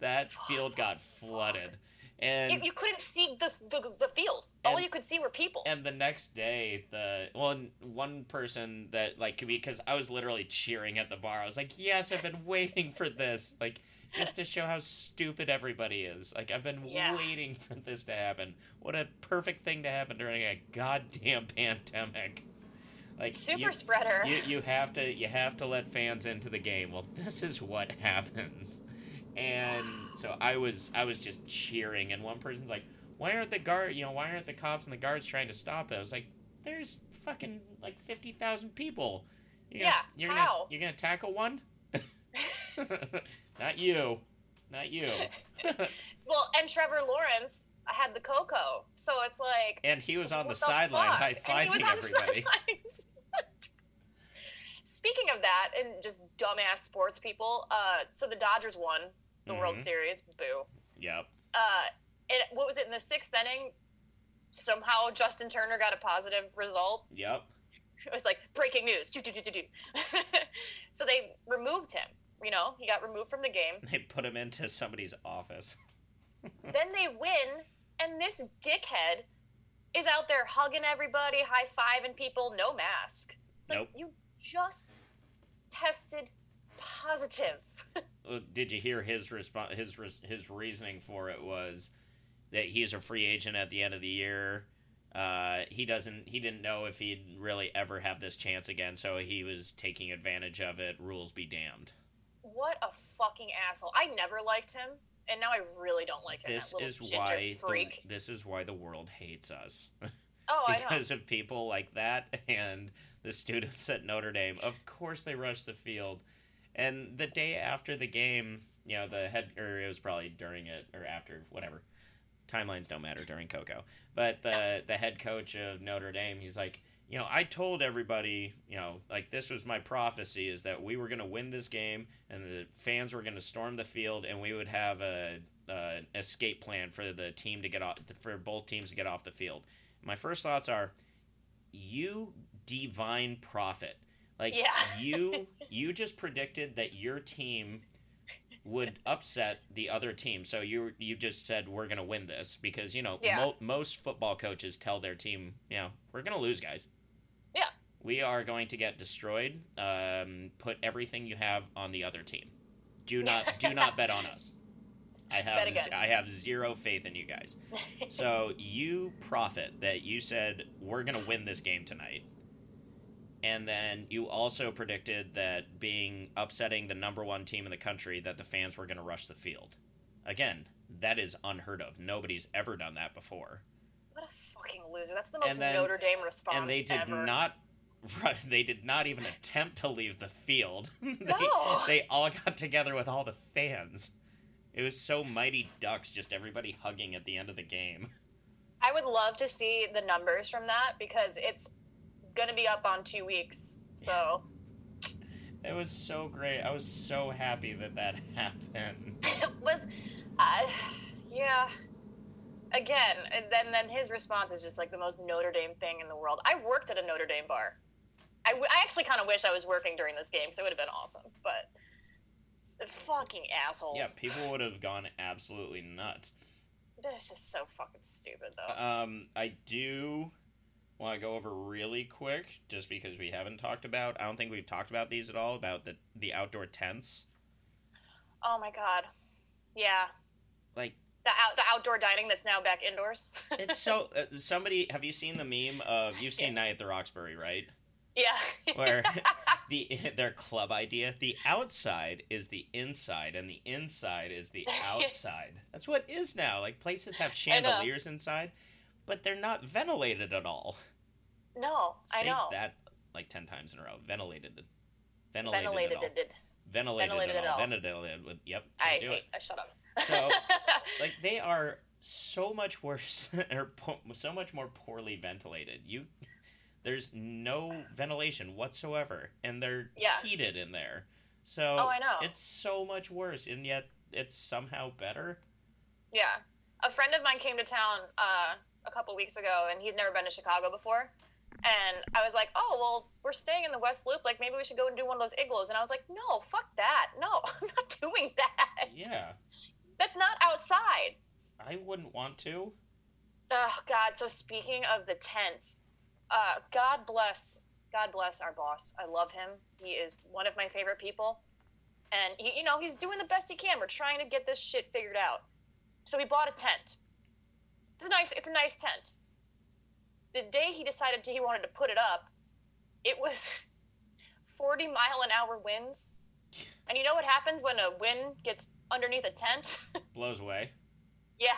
that oh field got flooded and you, you couldn't see the, the the field. All you could see were people. and the next day the well one person that like because i was literally cheering at the bar i was like yes i've been waiting for this like just to show how stupid everybody is. Like i've been Yeah. waiting for this to happen. What a perfect thing to happen during a goddamn pandemic. Like Super you, spreader. you, you have to you have to let fans into the game. Well this is what (laughs) happens. And so i was i was just cheering and one person's like why aren't the guard you know why aren't the cops and the guards trying to stop it? I was like there's fucking like 50,000 people. You're gonna, Yeah, you're gonna how? you're gonna tackle one (laughs) (laughs) not you not you (laughs) well, and Trevor Lawrence had the cocoa, so it's like and he was on the what sideline high And he was fiving the everybody. (laughs) Speaking of that, and just dumbass sports people, uh, so the Dodgers won the World Mhm. Series. Boo. yep Uh, and what was it in the sixth inning? Somehow Justin Turner got a positive result. yep It was like breaking news. (laughs) So they removed him. You know, he got removed from the game. (laughs) they put him into somebody's office (laughs) then they win, and this dickhead is out there hugging everybody, high fiving people, no mask. It's like you just tested positive. Well, (laughs) did you hear his response? His res- his reasoning for it was that he's a free agent at the end of the year. Uh, he doesn't. He didn't know if he'd really ever have this chance again, so he was taking advantage of it. Rules be damned. What a fucking asshole! I never liked him, and now I really don't like him. This is why the, this is why the world hates us oh, I (laughs) know. because of people like that and the students at Notre Dame. Of course, they rushed the field, and the day after the game, you know, the head or it was probably during it or after, whatever. Timelines don't matter during Coco, but the the head coach of Notre Dame, he's like, you know, I told everybody, you know, like this was my prophecy is that we were going to win this game and the fans were going to storm the field and we would have a, a escape plan for the team to get off for both teams to get off the field. My first thoughts are, you divine prophet, like Yeah. (laughs) you you just predicted that your team would upset the other team. So you you just said we're going to win this because you know Yeah. mo- most football coaches tell their team, you know, we're going to lose, guys. Yeah. We are going to get destroyed. Um, put everything you have on the other team. Do not do (laughs) not bet on us. I have. I have zero faith in you guys. So (laughs) you profit that you said we're going to win this game tonight. And then you also predicted that being upsetting the number one team in the country that the fans were going to rush the field. Again, that is unheard of. Nobody's ever done that before. Fucking loser! That's the most then- Notre Dame response and they did ever. not (laughs) they did not even attempt to leave the field. (laughs) they, No. they all got together with all the fans. It was so mighty ducks, just everybody hugging at the end of the game. I would love to see the numbers from that because it's gonna be up on two weeks. So (laughs) It was so great. I was so happy that that happened. it was, uh, yeah. Again, and then then his response is just like the most Notre Dame thing in the world. I worked at a Notre Dame bar. I, w- I actually kind of wish I was working during this game because it would have been awesome. But fucking assholes. Yeah, people would have gone absolutely nuts. That's just so fucking stupid, though. Um, I do want to go over really quick, just because we haven't talked about. I don't think we've talked about these at all about the the outdoor tents. oh my god. Yeah. The out the outdoor dining that's now back indoors. (laughs) It's so uh, somebody. Have you seen the meme of you've seen Night at the Roxbury, right? yeah. Where (laughs) the (laughs) their club idea, the outside is the inside, and the inside is the outside. That's what is now. Like places have chandeliers inside, but they're not ventilated at all. no, I know. that like ten times in a row. Ventilated. Ventilated. Ventilated at all. it. Ventilated, Ventilated it all. all. Ventilated. With, yep. I hate. it. I shut up. So, (laughs) like they are so much worse (laughs) or po- so much more poorly ventilated. You there's no ventilation whatsoever and they're Yeah. heated in there. So Oh, I know. it's so much worse and yet it's somehow better. Yeah. A friend of mine came to town uh, a couple weeks ago, and he's never been to Chicago before. And I was like, oh, well, we're staying in the West Loop. Like, maybe we should go and do one of those igloos. And I was like, no, fuck that. No, (laughs) I'm not doing that. Yeah. That's not outside. I wouldn't want to. Oh, God. So, speaking of the tents, uh, God bless, God bless our boss. I love him. He is one of my favorite people. And, he, you know, he's doing the best he can. We're trying to get this shit figured out. So, we bought a tent. It's a nice, it's a nice tent. The day he decided he wanted to put it up, it was (laughs) 40 mile an hour winds. And you know what happens when a wind gets underneath a tent? (laughs) Blows away. Yeah.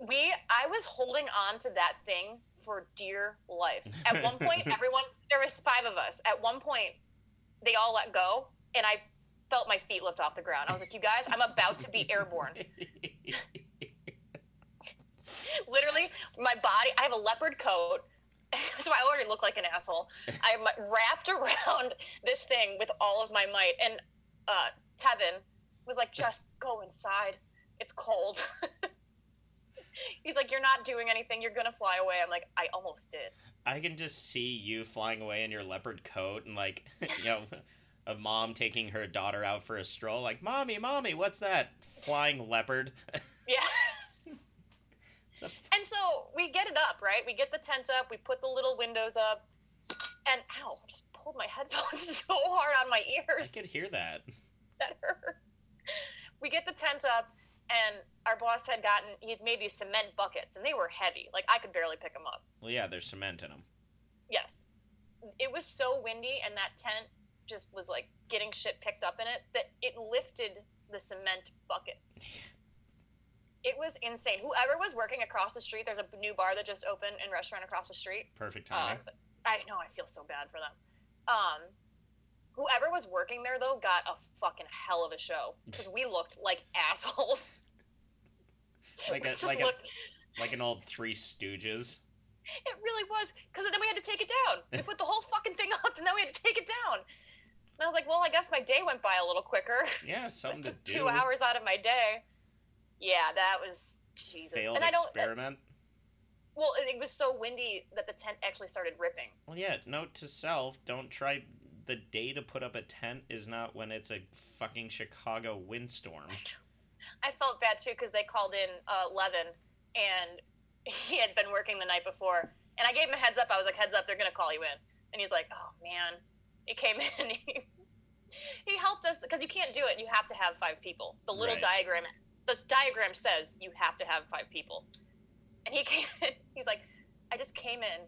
We I was holding on to that thing for dear life. At one point (laughs) everyone there was five of us. At one point they all let go and I felt my feet lift off the ground. I was like, "You guys, I'm about to be airborne." (laughs) Literally, my body, I have a leopard coat. So I already look like an asshole. I'm wrapped around this thing with all of my might. And uh, Tevin was like, just go inside. It's cold. (laughs) He's like, you're not doing anything. You're going to fly away. I'm like, I almost did. I can just see you flying away in your leopard coat and like (laughs) you know a mom taking her daughter out for a stroll like mommy mommy what's that flying leopard (laughs) Yeah. And so we get it up, right? We get the tent up. We put the little windows up. And ow, I just pulled my headphones so hard on my ears. I could hear that. that hurt. (laughs) We get the tent up, and our boss had gotten, he had made these cement buckets, and they were heavy. Like, I could barely pick them up. Well, yeah, there's cement in them. Yes. It was so windy, and that tent just was like getting shit picked up in it that it lifted the cement buckets. (laughs) It was insane. Whoever was working across the street, there's a new bar that just opened and restaurant across the street. Perfect Um, timing. I know, I feel so bad for them. Um, whoever was working there though got a fucking hell of a show (laughs) because we looked like assholes. like a, like looked- a like an old Three Stooges. It really was because then we had to take it down. We (laughs) put the whole fucking thing up and then we had to take it down. And I was like, well, I guess my day went by a little quicker. Yeah, (laughs) something to do. two hours out of my day. Yeah, that was Jesus. Failed and I don't. Uh, experiment. Well, it was so windy that the tent actually started ripping. Well, yeah. Note to self: don't try. The day to put up a tent is not when it's a fucking Chicago windstorm. I felt bad too because they called in uh, Tevin and (laughs) he had been working the night before. And I gave him a heads up. I was like, heads up, they're going to call you in. And he's like, oh man. He came (laughs) in and he, he helped us because you can't do it. You have to have five people. The little Right. diagram, the diagram says you have to have five people. And he (laughs) came in, he's like, I just came in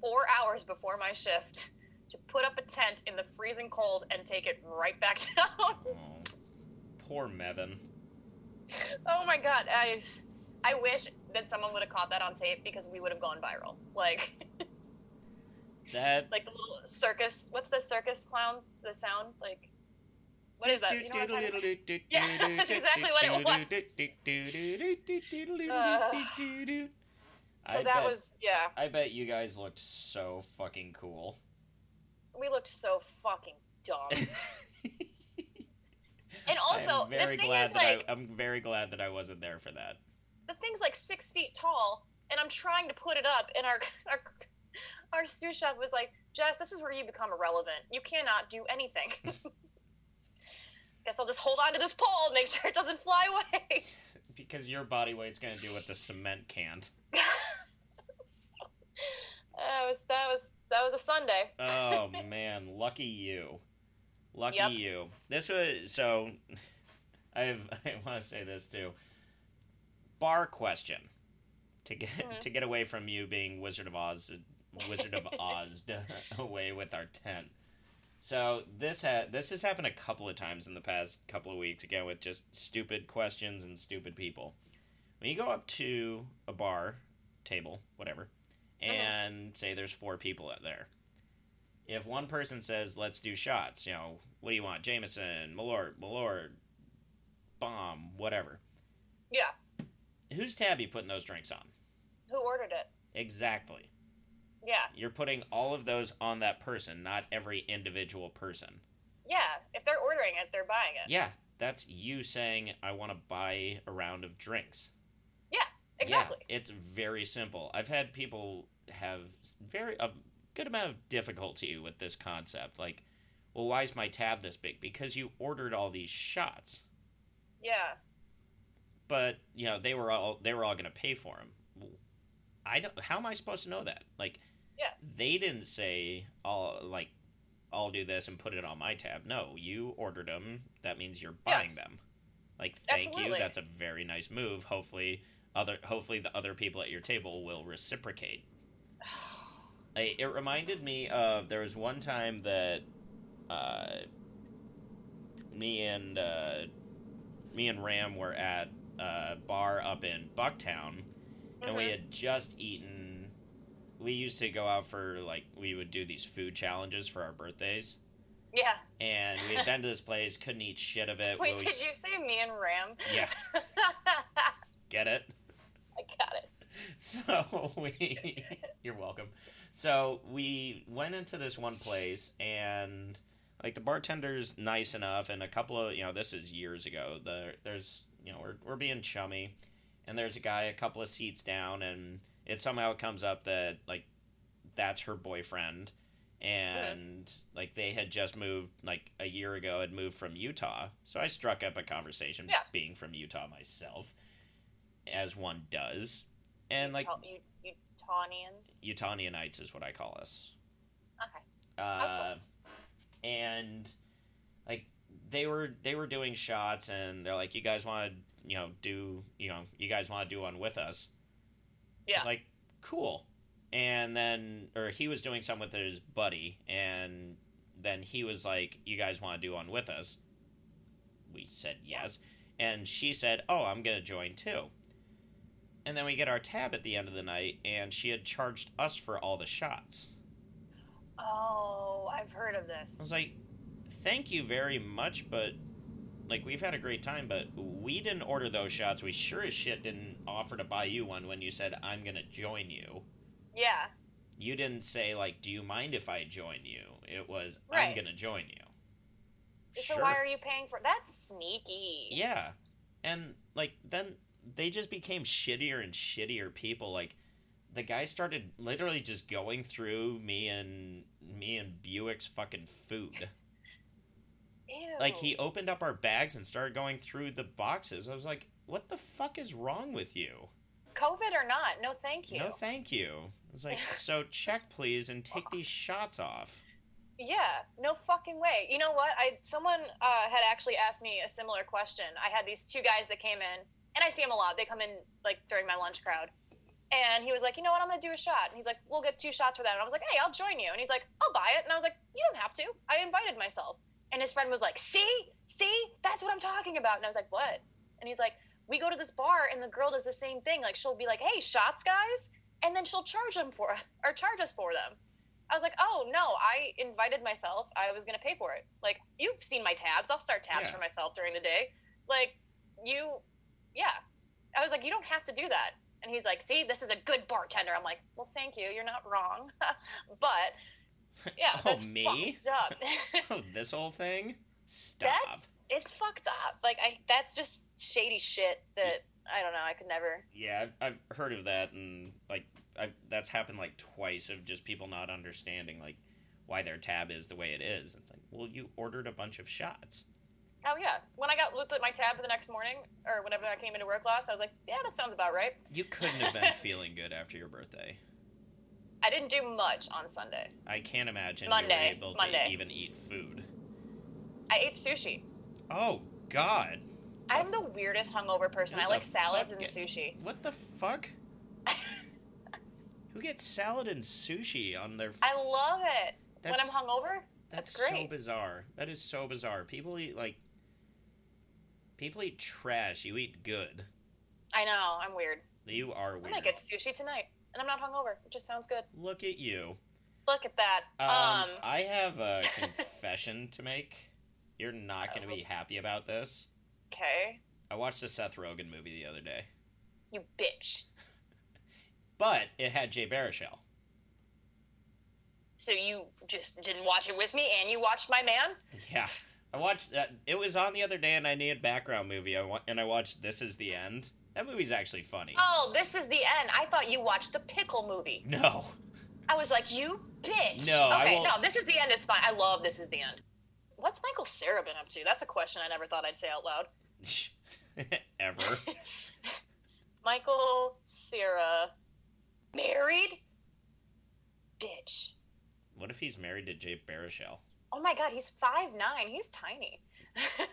four hours before my shift to put up a tent in the freezing cold and take it right back (laughs) down. Oh, poor Tevin. Oh my god, I I wish that someone would have caught that on tape because we would have gone viral. Like (laughs) That like the little circus. What's the circus clown? The sound like what is that? You know what I'm talking about? Yeah, that's exactly what it was. (laughs) So I that bet- was yeah. I bet you guys looked so fucking cool. We looked so fucking dumb. (laughs) And also, I'm very the thing glad is that like I, I'm very glad that I wasn't there for that. the thing's like six feet tall, and I'm trying to put it up, and our (laughs) our our sous chef was like, "Jess, this is where you become irrelevant. You cannot do anything." (laughs) Guess I'll just hold on to this pole and make sure it doesn't fly away. Because your body weight's gonna do what the cement can't. So, that was that was that was a Sunday. Oh (laughs) man, lucky you. Lucky Yep. you. This was so I've (laughs) I (laughs) want to say this too. Bar question to get Mhm. to get away from you being Wizard of Oz, Wizard of Oz away with our tent. So this ha- this has happened a couple of times in the past couple of weeks again with just stupid questions and stupid people. When you go up to a bar table, whatever, Uh-huh. and say there's four people out there. If one person says, "Let's do shots," you know, what do you want? Jameson, Malort, Malort, Bomb, whatever. Yeah. Who's Tabby putting those drinks on? Who ordered it? Exactly. Yeah. You're putting all of those on that person, not every individual person. Yeah. If they're ordering it, they're buying it. Yeah, that's you saying, "I want to buy a round of drinks." Yeah. Exactly. Yeah, it's very simple. I've had people have very a good amount of difficulty with this concept. Like, well, why is my tab this big? Because you ordered all these shots, Yeah. but you know they were all they were all going to pay for them. I don't. How am I supposed to know that? Like, Yeah. they didn't say, "I'll like, I'll do this and put it on my tab." No, you ordered them. That means you're Yeah. buying them. Like, thank you. That's a very nice move. Hopefully, other hopefully the other people at your table will reciprocate. I, it reminded me of there was one time that uh, me and uh, me and Ram were at a bar up in Bucktown, and we Mhm. had just eaten. We used to go out for like we would do these food challenges for our birthdays, Yeah. and we had been to this place, couldn't eat shit of it. (laughs) Wait, did you say me and Ram? Yeah. (laughs) Get it? I got it. (laughs) So we, you're welcome. So we went into this one place, and like the bartender's nice enough, and a couple of you know this is years ago. The there's you know we're we're being chummy, and there's a guy a couple of seats down, and it somehow comes up that like that's her boyfriend, and like they had just moved like a year ago, had moved from Utah. So I struck up a conversation, Yeah. being from Utah myself, as one does, and like Utahnians. Utahnianites is what I call us. Okay. Uh, and like they were they were doing shots, and they're like, "You guys want to, you know, do you know, you guys want to do one with us?" Yeah. It's like cool. And then, or he was doing some with his buddy, and then he was like, "You guys want to do one with us?" We said yes, and she said, "Oh, I'm gonna join too." And then we get our tab at the end of the night, and she had charged us for all the shots. Oh, I've heard of this. I was like, thank you very much, but like we've had a great time, but we didn't order those shots. We sure as shit didn't offer to buy you one when you said I'm gonna join you. Yeah. You didn't say like, do you mind if I join you? It was I'm gonna join you. So why are you paying for? That's sneaky. Yeah, and like then they just became shittier and shittier people. Like the guy started literally just going through me and me and Buick's fucking food. Ew. Like he opened up our bags and started going through the boxes. I was like, "What the fuck is wrong with you?" COVID or not? No, thank you. No, thank you. I was like, (laughs) "So check please and take these shots off." Yeah, no fucking way. You know what? I someone uh, had actually asked me a similar question. I had these two guys that came in, and I see them a lot. They come in like during my lunch crowd, and he was like, "You know what? I'm gonna do a shot." And he's like, "We'll get two shots for that." And I was like, "Hey, I'll join you." And he's like, "I'll buy it." And I was like, "You don't have to. I invited myself." And his friend was like, "See, see, that's what I'm talking about." And I was like, "What?" And he's like, "We go to this bar, and the girl does the same thing. Like, she'll be like, "Hey, shots, guys," and then she'll charge them for or charge us for them." I was like, oh no, I invited myself. I was gonna pay for it. Like you've seen my tabs. I'll start tabs Yeah. for myself during the day. Like you, yeah. I was like, you don't have to do that. And he's like, see, this is a good bartender. I'm like, well, thank you. You're not wrong. (laughs) but yeah, (laughs) Oh, that's me? fucked up. (laughs) Oh, this whole thing? Stop. that's it's fucked up. Like I, that's just shady shit that I don't know. I could never. Yeah, I've, I've heard of that, and like I've, that's happened like twice of just people not understanding like why their tab is the way it is. It's like, well, you ordered a bunch of shots. Oh yeah. When I got looked at my tab the next morning, or whenever I came into work last, I was like, yeah, that sounds about right. You couldn't have been (laughs) feeling good after your birthday. I didn't do much on Sunday. I can't imagine Monday, you were able Monday. to even eat food. I ate sushi. Oh God! I'm the weirdest hungover person. Who I like salads and get- sushi. What the fuck? (laughs) Who gets salad and sushi on their? I love it when I'm hungover. That's, that's so bizarre. That is so bizarre. People eat like. People eat trash. You eat good. I know. I'm weird. You are weird. I might get sushi tonight, and I'm not hungover. It just sounds good. Look at you. Look at that. Um, Um, I have a (laughs) confession to make. You're not going to be happy about this. okay. I watched a Seth Rogen movie the other day, You bitch. (laughs) but it had Jay Baruchel. So you just didn't watch it with me, and you watched my man? Yeah, I watched that. It was on the other day, and I needed background movie. I wa- and I watched This Is the End. That movie's actually funny. Oh, this is the end. I thought you watched the pickle movie. No, I was like, you bitch. No, I Okay, no, this is the end. Is fine. I love this is the end. What's Michael Cera been up to? That's a question I never thought I'd say out loud. (laughs) ever. (laughs) Michael Cera married? Bitch. What if he's married to Jay Baruchel? Oh my god, he's five nine. He's tiny. (laughs)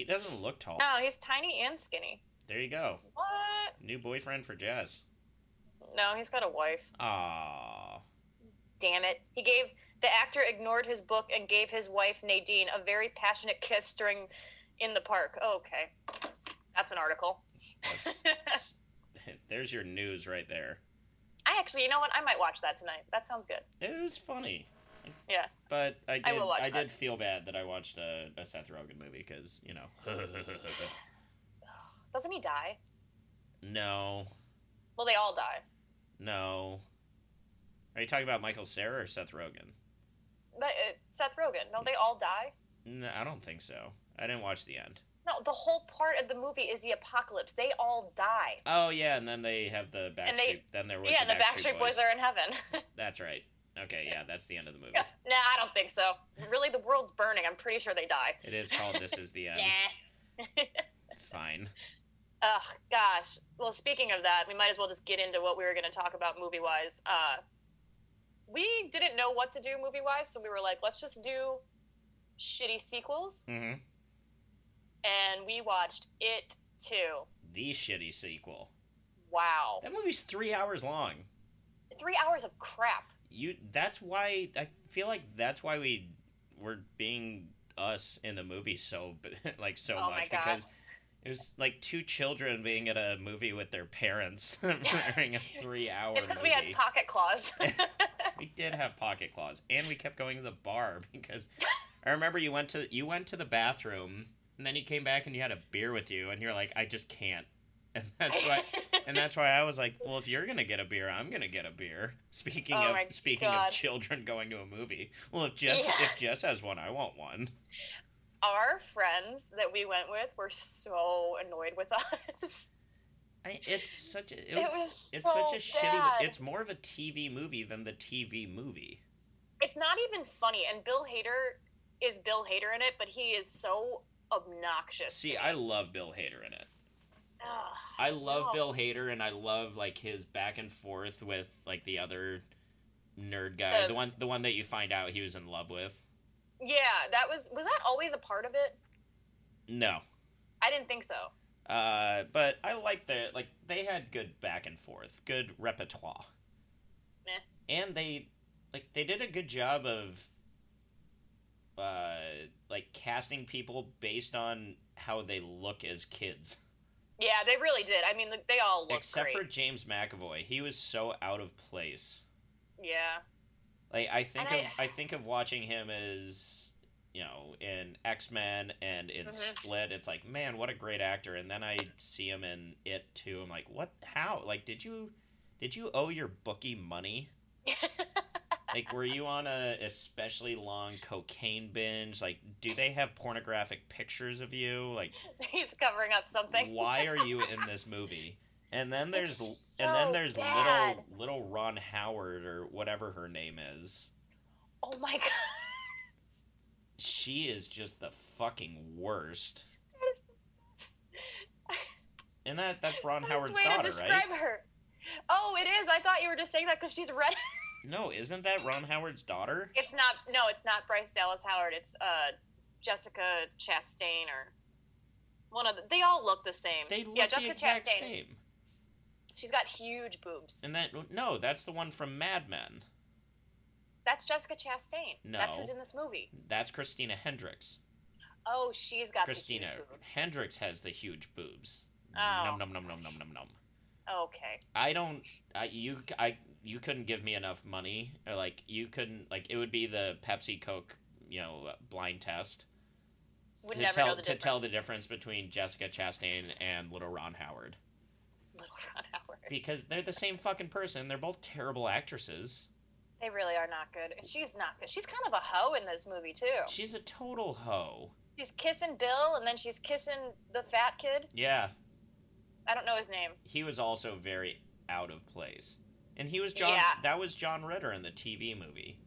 He doesn't look tall. no, he's tiny and skinny. There you go. What? New boyfriend for Jazz. No, he's got a wife. Ah, Damn it. He gave the actor ignored his book and gave his wife Nadine a very passionate kiss during in the park. Oh, okay. That's an article. that's, (laughs) (laughs) there's your news right there. I actually, you know what? I might watch that tonight. That sounds good. It was funny. Yeah. But I did. I I, did feel bad that I watched a, a Seth Rogen movie because you know. (laughs) Doesn't he die? no, Well, they all die. no. Are you talking about Michael Cera or Seth Rogen? But uh, Seth Rogen, no, they all die. No, I don't think so. I didn't watch the end. No, the whole part of the movie is the apocalypse. They all die. Oh yeah, and then they have the Backstreet. They- then they're yeah, the and the Backstreet Boys are in heaven. (laughs) That's right. Okay, yeah, that's the end of the movie. nah, I don't think so. Really, the world's burning. I'm pretty sure they die. It is called "This Is the End." Nah. Fine. (laughs) Oh, gosh. Well, speaking of that, we might as well just get into what we were going to talk about movie wise. Uh, we didn't know what to do movie wise, so we were like, let's just do shitty sequels. hmm And we watched It Too. The shitty sequel. Wow. That movie's three hours long. Three hours of crap. You. That's why I feel like that's why we were being us in the movie so (laughs) like so Oh much because it was like two children being at a movie with their parents (laughs) during a three-hour It's because we had pocket claws. (laughs) we did have pocket claws, and we kept going to the bar because I remember you went to you went to the bathroom, and then you came back and you had a beer with you, and you're like, I just can't, and that's why, and that's why I was like, well, if you're gonna get a beer, I'm gonna get a beer. Speaking Oh of speaking God. of children going to a movie, well, if Jess Yeah. if Jess has one, I want one. Our friends that we went with were so annoyed with us. I, it's such a it It was, was it's such a shitty. It's more of a TV movie than the TV movie. It's not even funny, and Bill Hader is Bill Hader in it, but he is so obnoxious. See. I love Bill Hader in it. Ugh. I love No. Bill Hader, and I love like his back and forth with like the other nerd guy, The- the one the one that you find out he was in love with. Yeah, that was was that always a part of it? No, I didn't think so. uh, but I like their like they had good back and forth, good repertoire, Meh. and they like they did a good job of uh like casting people based on how they look as kids. Yeah, they really did. I mean, they all look Except great. for James McAvoy, he was so out of place. yeah, Like I think And of I- I think of watching him as you know in X Men and in Mhm. Split. It's like man, what a great actor. And then I see him in It too. I'm like, what? How? Like, did you did you owe your bookie money? (laughs) Like, were you on a especially long cocaine binge? Like, do they have pornographic pictures of you? Like, he's covering up something. why are you in this movie? And then there's It's and then there's bad. little little Ron Howard or whatever her name is. Oh my god. She is just the fucking worst. And that that's Ron Howard's way daughter, to describe right? her. Oh, it is. I thought you were just saying that because she's red. (laughs) No, isn't that Ron Howard's daughter? it's not. No, it's not Bryce Dallas Howard. It's uh, Jessica Chastain or One of the, they all look the same. They look yeah, the exact Chastain. same. She's got huge boobs. And that no, that's the one from Mad Men. That's Jessica Chastain. No, that's who's in this movie. That's Christina Hendricks. Oh, she's got Christina the huge boobs. Hendricks has the huge boobs. Oh. Num num num num num num num. Okay. I don't. I you I you couldn't give me enough money, or like you couldn't like it would be the Pepsi Coke you know blind test Would to never tell to tell the difference between Jessica Chastain and Little Ron Howard Little Ron Howard. because they're the same fucking person. They're both terrible actresses. They really are not good. And she's not good. She's kind of a hoe in this movie too. She's a total hoe. She's kissing Bill, and then she's kissing the fat kid. Yeah, I don't know his name. he was also very out of place. And he was John. Yeah. That was John Ritter in the TV movie.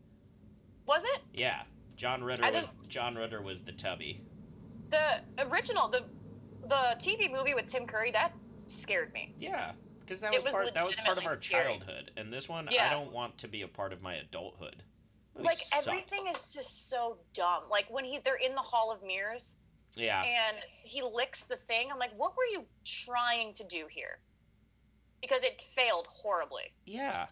Was it Yeah, John Ritter I was John Ritter was the tubby. the original the the TV movie with Tim Curry? That scared me. Yeah, because that It was, was part. That was part of our scary. childhood, and this one I don't want to be a part of my adulthood. Really like sucked. everything is just so dumb. Like when he they're in the Hall of Mirrors Yeah, and he licks the thing. I'm like, what were you trying to do here? Because it failed horribly. yeah.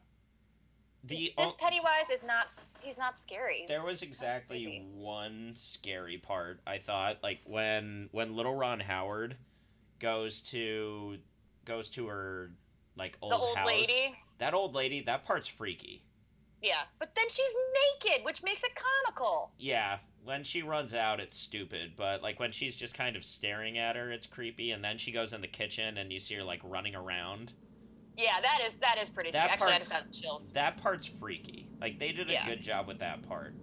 The This Pennywise is not. He's not scary. there was exactly one scary part. I thought, like when when little Ron Howard goes to goes to her like old the old house. lady. That old lady. That part's freaky. Yeah, but then she's naked, which makes it comical. Yeah, when she runs out, it's stupid. But like when she's just kind of staring at her, it's creepy. And then she goes in the kitchen, and you see her like running around. Yeah, that is that is pretty. That scary. Actually, I just got chills. That part's freaky. Like they did a Yeah. good job with that part.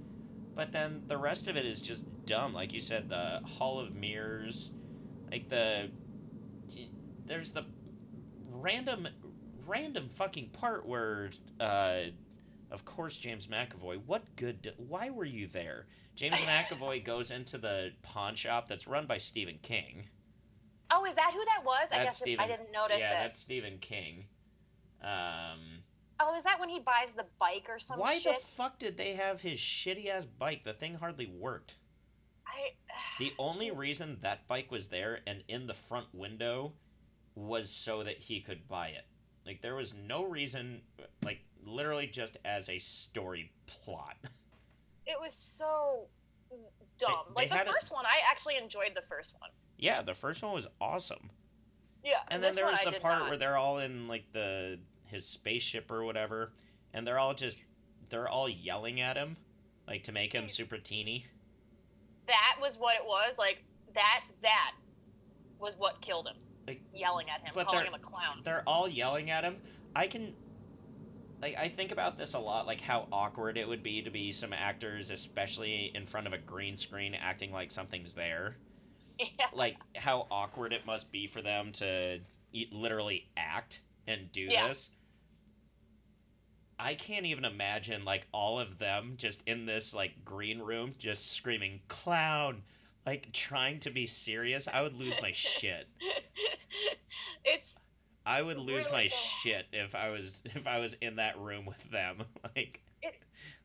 But then the rest of it is just dumb. Like you said, the Hall of Mirrors, like the there's the random random fucking part where uh of course James McAvoy, what good d- why were you there? James (laughs) McAvoy goes into the pawn shop that's run by Stephen King. Oh, is that who that was? I guess Stephen I didn't notice Yeah, it. that's Stephen King. Um Oh, is that when he buys the bike or some Why shit? the fuck did they have his shitty ass bike? The thing hardly worked. I (sighs) The only reason that bike was there and in the front window was so that he could buy it. Like there was no reason like literally just as a story plot. (laughs) it was so dumb. They- like they the had a- first one, I actually enjoyed the first one. Yeah, the first one was awesome. Yeah, And then there was the part not. where they're all in like the his spaceship or whatever and they're all just they're all yelling at him like to make him super teeny. that was what it was. Like that that was what killed him. Like- yelling at him, calling him a clown. they're all yelling at him. I can like I think about this a lot, like how awkward it would be to be some actors, especially in front of a green screen, acting like something's there. Yeah. (laughs) Like how awkward it must be for them to literally act and do Yeah. this. I can't even imagine like all of them just in this like green room, just screaming "clown," like trying to be serious. I would lose my shit. (laughs) it's I would lose Really my bad. shit if I was if I was in that room with them. (laughs) Like It-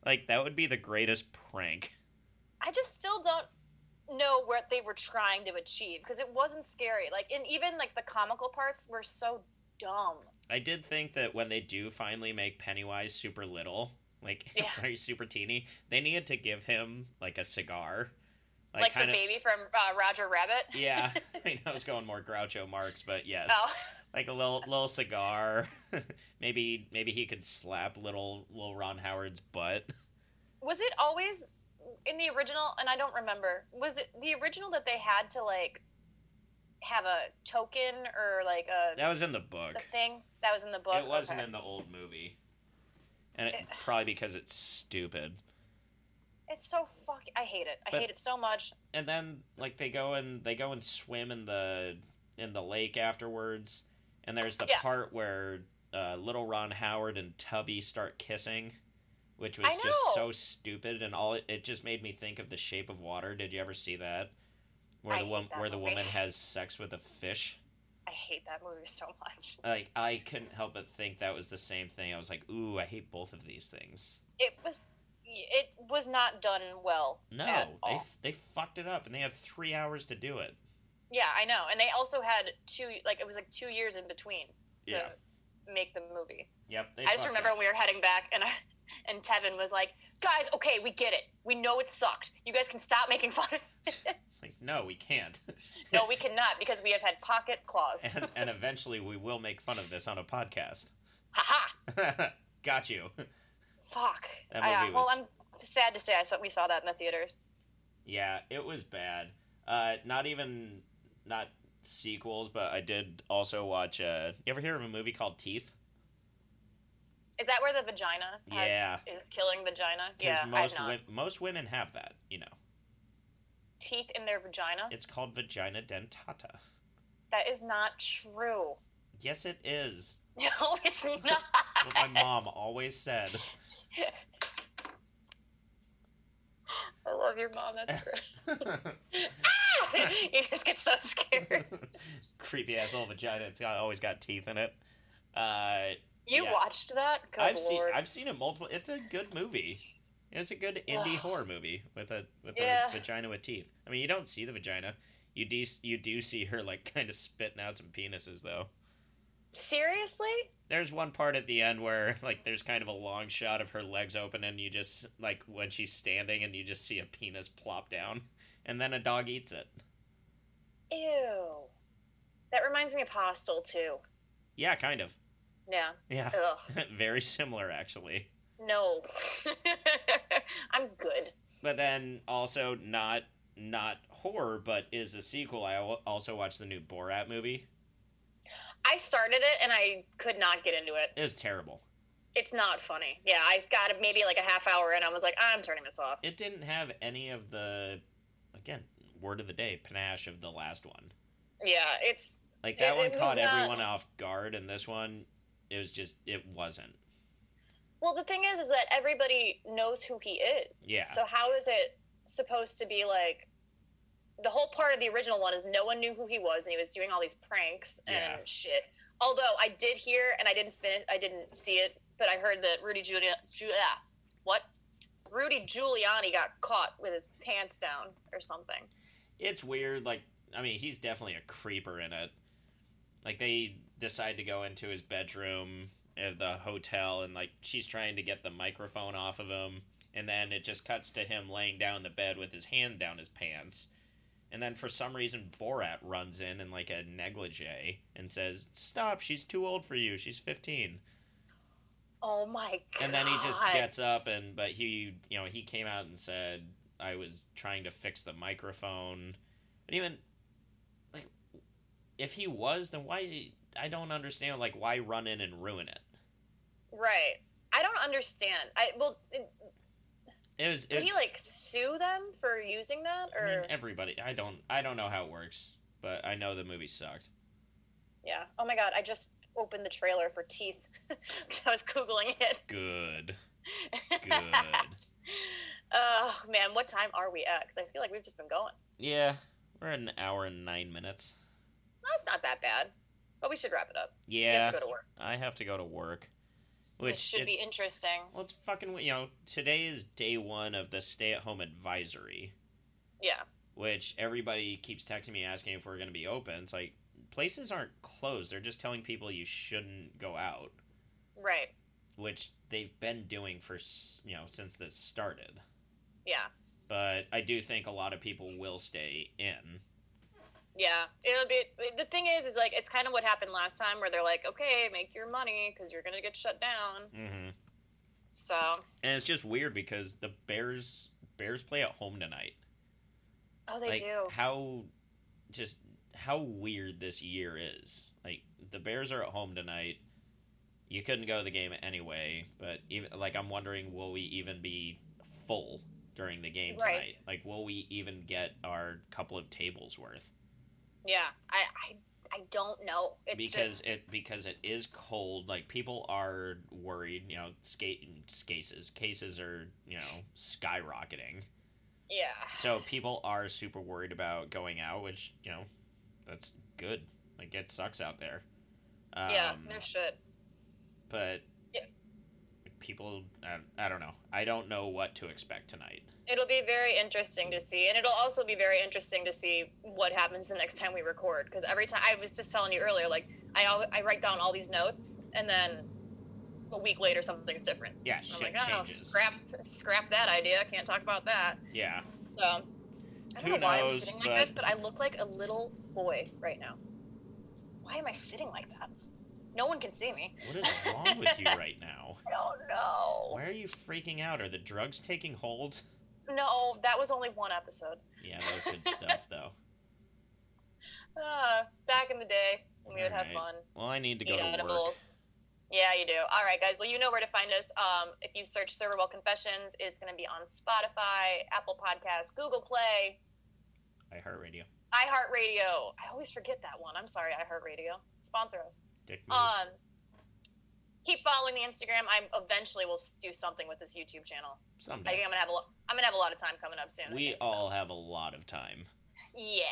like that would be the greatest prank. I just still don't know what they were trying to achieve because it wasn't scary. Like, and even like the comical parts were so dumb. I did think that when they do finally make Pennywise super little, like (laughs) Yeah. very super teeny, they needed to give him like a cigar. Like, kind the of baby from uh, Roger Rabbit. Yeah. (laughs) (laughs) I mean I was going more Groucho Marx, but yes. Oh, Like a little little cigar. maybe maybe he could slap little little Ron Howard's butt. was it always in the original? And I don't remember. Was it the original that they had to like have a token or like a That was in the book. the thing that was in the book? It wasn't Okay. in the old movie. And it, It- probably because it's stupid. It's so fuck. I hate it. I But- hate it so much. And then like they go and they go and swim in the in the lake afterwards. And there's the Yeah. part where uh, little Ron Howard and Tubby start kissing, which was just so stupid and all it, it just made me think of The Shape of Water. Did you ever see that? Where I the hate wom- that where the woman has sex with a fish. I hate that movie so much. Like I couldn't help but think that was the same thing. I was like, "Ooh, I hate both of these things." It was. It was not done well. No, they they fucked it up, and they have three hours to do it. Yeah, I know. And they also had two, like it was like two years in between to Yeah. make the movie. Yep. They I just remember up. when we were heading back, and I, and Tevin was like, "Guys, okay, we get it. We know it sucked. You guys can stop making fun of it." It's like no, we can't. (laughs) no, we cannot because we have had pocket claws. and, and eventually we will make fun of this on a podcast. Haha. (laughs) Got you. Fuck. That yeah. movie Well, was- I'm sad to say I saw we saw that in the theaters. Yeah, it was bad. Uh, not even not sequels, but I did also watch. Uh, you ever hear of a movie called Teeth? Is that where the vagina has, Yeah. is killing vagina? Yeah, most wi- most women have that. You know, Teeth in their vagina? it's called vagina dentata. That is not true. Yes, it is. (laughs) No, it's not. What my mom always said. (laughs) I love your mom. That's (laughs) great. you just get so scared. Creepy ass little vagina. It's got always got teeth in it. Uh, You Yeah. watched that? Good I've seen. I've seen it multiple. It's a good movie. It's a good indie horror movie with a with Yeah. a vagina with teeth. I mean, you don't see the vagina. You do you do see her like (laughs) kind of spitting out some penises though. Seriously? There's one part at the end where (laughs) like there's kind of a long shot of her legs open and you just like when she's standing and you just see a penis plop down (laughs) and then a dog eats it. Ew. That reminds me of Hostel too. Yeah, kind of. Yeah. Yeah. (laughs) Very similar actually. No. (laughs) I'm good. But then also not not horror, but is a sequel. I also watched the new Borat movie. I started it and I could not get into it. It's terrible. It's not funny. Yeah, I got maybe like a half hour in. I was like, I'm turning this off. It didn't have any of the, again, word of the day, panache of the last one. Yeah, it's Like that It- one it caught not- everyone off guard, and this one, it was just it wasn't. well. The thing is, is that everybody knows who he is. Yeah. So how is it supposed to be like? The whole part of the original one is no one knew who he was, and he was doing all these pranks and Yeah. shit. Although I did hear, and I didn't finish, I didn't see it, but I heard that Rudy Giulia, Giulia ah, what? Rudy Giuliani got caught with his pants down or something. It's weird. Like I mean, he's definitely a creeper in it. Like they decide to go into his bedroom at the hotel, and like she's trying to get the microphone off of him, and then it just cuts to him laying down in the bed with his hand down his pants. And then for some reason, Borat runs in in like a negligee and says, "Stop! She's too old for you. She's 15." Oh my god! And then he just gets up and but he you know he came out and said I was trying to fix the microphone. But even like if he was, then why? I don't understand. Like why run in and ruin it? right. I don't understand. I well, it- It was. would he like sue them for using that I or? mean, everybody. I don't. I don't know how it works, but I know the movie sucked. Yeah. Oh my god! I just opened the trailer for Teeth. (laughs) 'cause I was googling it. Good. (laughs) Good. oh man, what time are we at? Because I feel like we've just been going. yeah, we're at an hour and nine minutes. That's not that bad, but we should wrap it up. Yeah, have to go to work. I have to go to work. Which Which should it- be interesting. Well, it's fucking. You know, today is day one of the stay-at-home advisory, Yeah. which everybody keeps texting me asking if we're going to be open. It's like places aren't closed; they're just telling people you shouldn't go out, Right. which they've been doing for you know since this started. Yeah. But I do think a lot of people will stay in. Yeah. It'll be. The thing is, is like it's kind of what happened last time, where they're like, okay, make your money because you're gonna get shut down. hmm So And it's just weird because the Bears Bears play at home tonight. Oh, they like do. how just how weird this year is. Like the Bears are at home tonight. You couldn't go to the game anyway, but even like I'm wondering, will we even be full during the game Right. tonight? Like, will we even get our couple of tables worth? Yeah, I, I, I don't know. It's because just it because it is cold. Like people are worried. You know, skate cases cases are you know skyrocketing. yeah, So people are super worried about going out, which you know, that's good. Like it sucks out there. Um, yeah. There should. But. People, I, I don't know. I don't know what to expect tonight. It'll be very interesting to see, and it'll also be very interesting to see what happens the next time we record. Because every time I was just telling you earlier, like I I write down all these notes, and then a week later something's different. Yeah, I'm shit like, oh, changes. scrap scrap that idea. Can't talk about that. Yeah. So I don't Who know why I'm knows, sitting but- like this, but I look like a little boy right now. Why am I sitting like that? No one can see me. What is wrong with you right now? (laughs) I don't know. Why are you freaking out? Are the drugs taking hold? No, that was only one episode. Yeah, that was good stuff, though. (laughs) Ah, back in the day when we would have Alright. fun. Well, I need to Eat go to work. edibles. Yeah, you do. All right, guys. Well, you know where to find us. Um, if you search Server Serverwell Confessions, it's going to be on Spotify, Apple Podcasts, Google Play, iHeartRadio. iHeartRadio. I always forget that one. I'm sorry, iHeartRadio. Sponsor us. Dick move. Um, keep following the Instagram. I eventually will do something with this YouTube channel. Someday. I think I'm gonna have a lo- I'm gonna have a lot of time coming up soon. We think, so. all have a lot of time. Yeah.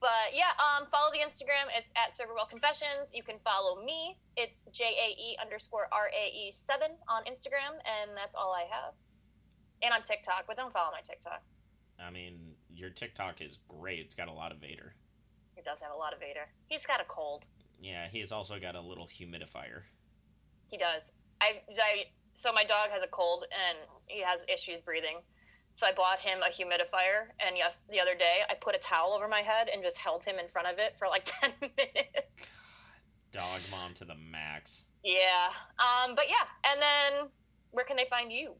But yeah, um, follow the Instagram. It's at Serverwell Confessions. You can follow me. It's J A E underscore R A E seven on Instagram, and that's all I have. And on TikTok, but don't follow my TikTok. I mean, your TikTok is great. It's got a lot of Vader. It does have a lot of Vader. He's got a cold. Yeah, he's also got a little humidifier. He does. I, I so my dog has a cold and he has issues breathing. So I bought him a humidifier, and yes, the other day I put a towel over my head and just held him in front of it for like (laughs) ten minutes. Dog mom to the max. Yeah. Um. But yeah, and then where can they find you?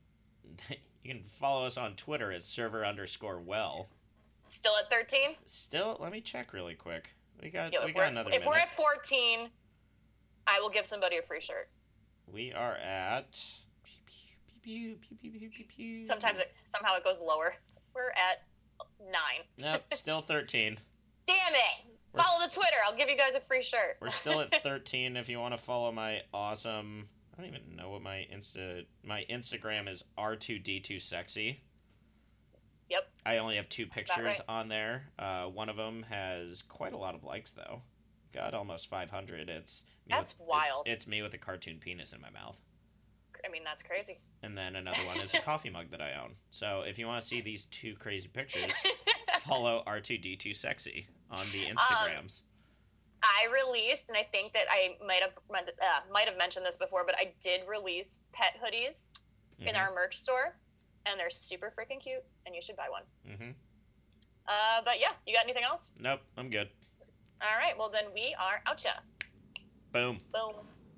(laughs) you can follow us on Twitter at server underscore well. Still at thirteen? Still, let me check really quick. We got we if we're, got another if minute. we're at fourteen, I will give somebody a free shirt. We are at. Sometimes it somehow it goes lower. We're at nine. Nope, (laughs) still thirteen. Damn it! We're Follow the Twitter. I'll give you guys a free shirt. We're still at (laughs) 13. If you want to follow my awesome, I don't even know what my insta my Instagram is R2D2sexy. Yep. I only have two pictures right? on there. Uh, one of them has quite a lot of likes though. Got almost 500. It's me That's with, wild. It's me with a cartoon penis in my mouth. I mean, that's crazy. And then another one is a (laughs) coffee mug that I own. So if you want to see these two crazy pictures, (laughs) follow R2D2sexy on the Um, Instagrams. I released, and I think that I might have uh, might have mentioned this before, but I did release pet hoodies in Mhm, our merch store, and they're super freaking cute, and you should buy one. Mm-hmm. Uh, but yeah, you got anything else? Nope, I'm good. All right, well then we are out ya. Boom. Boom.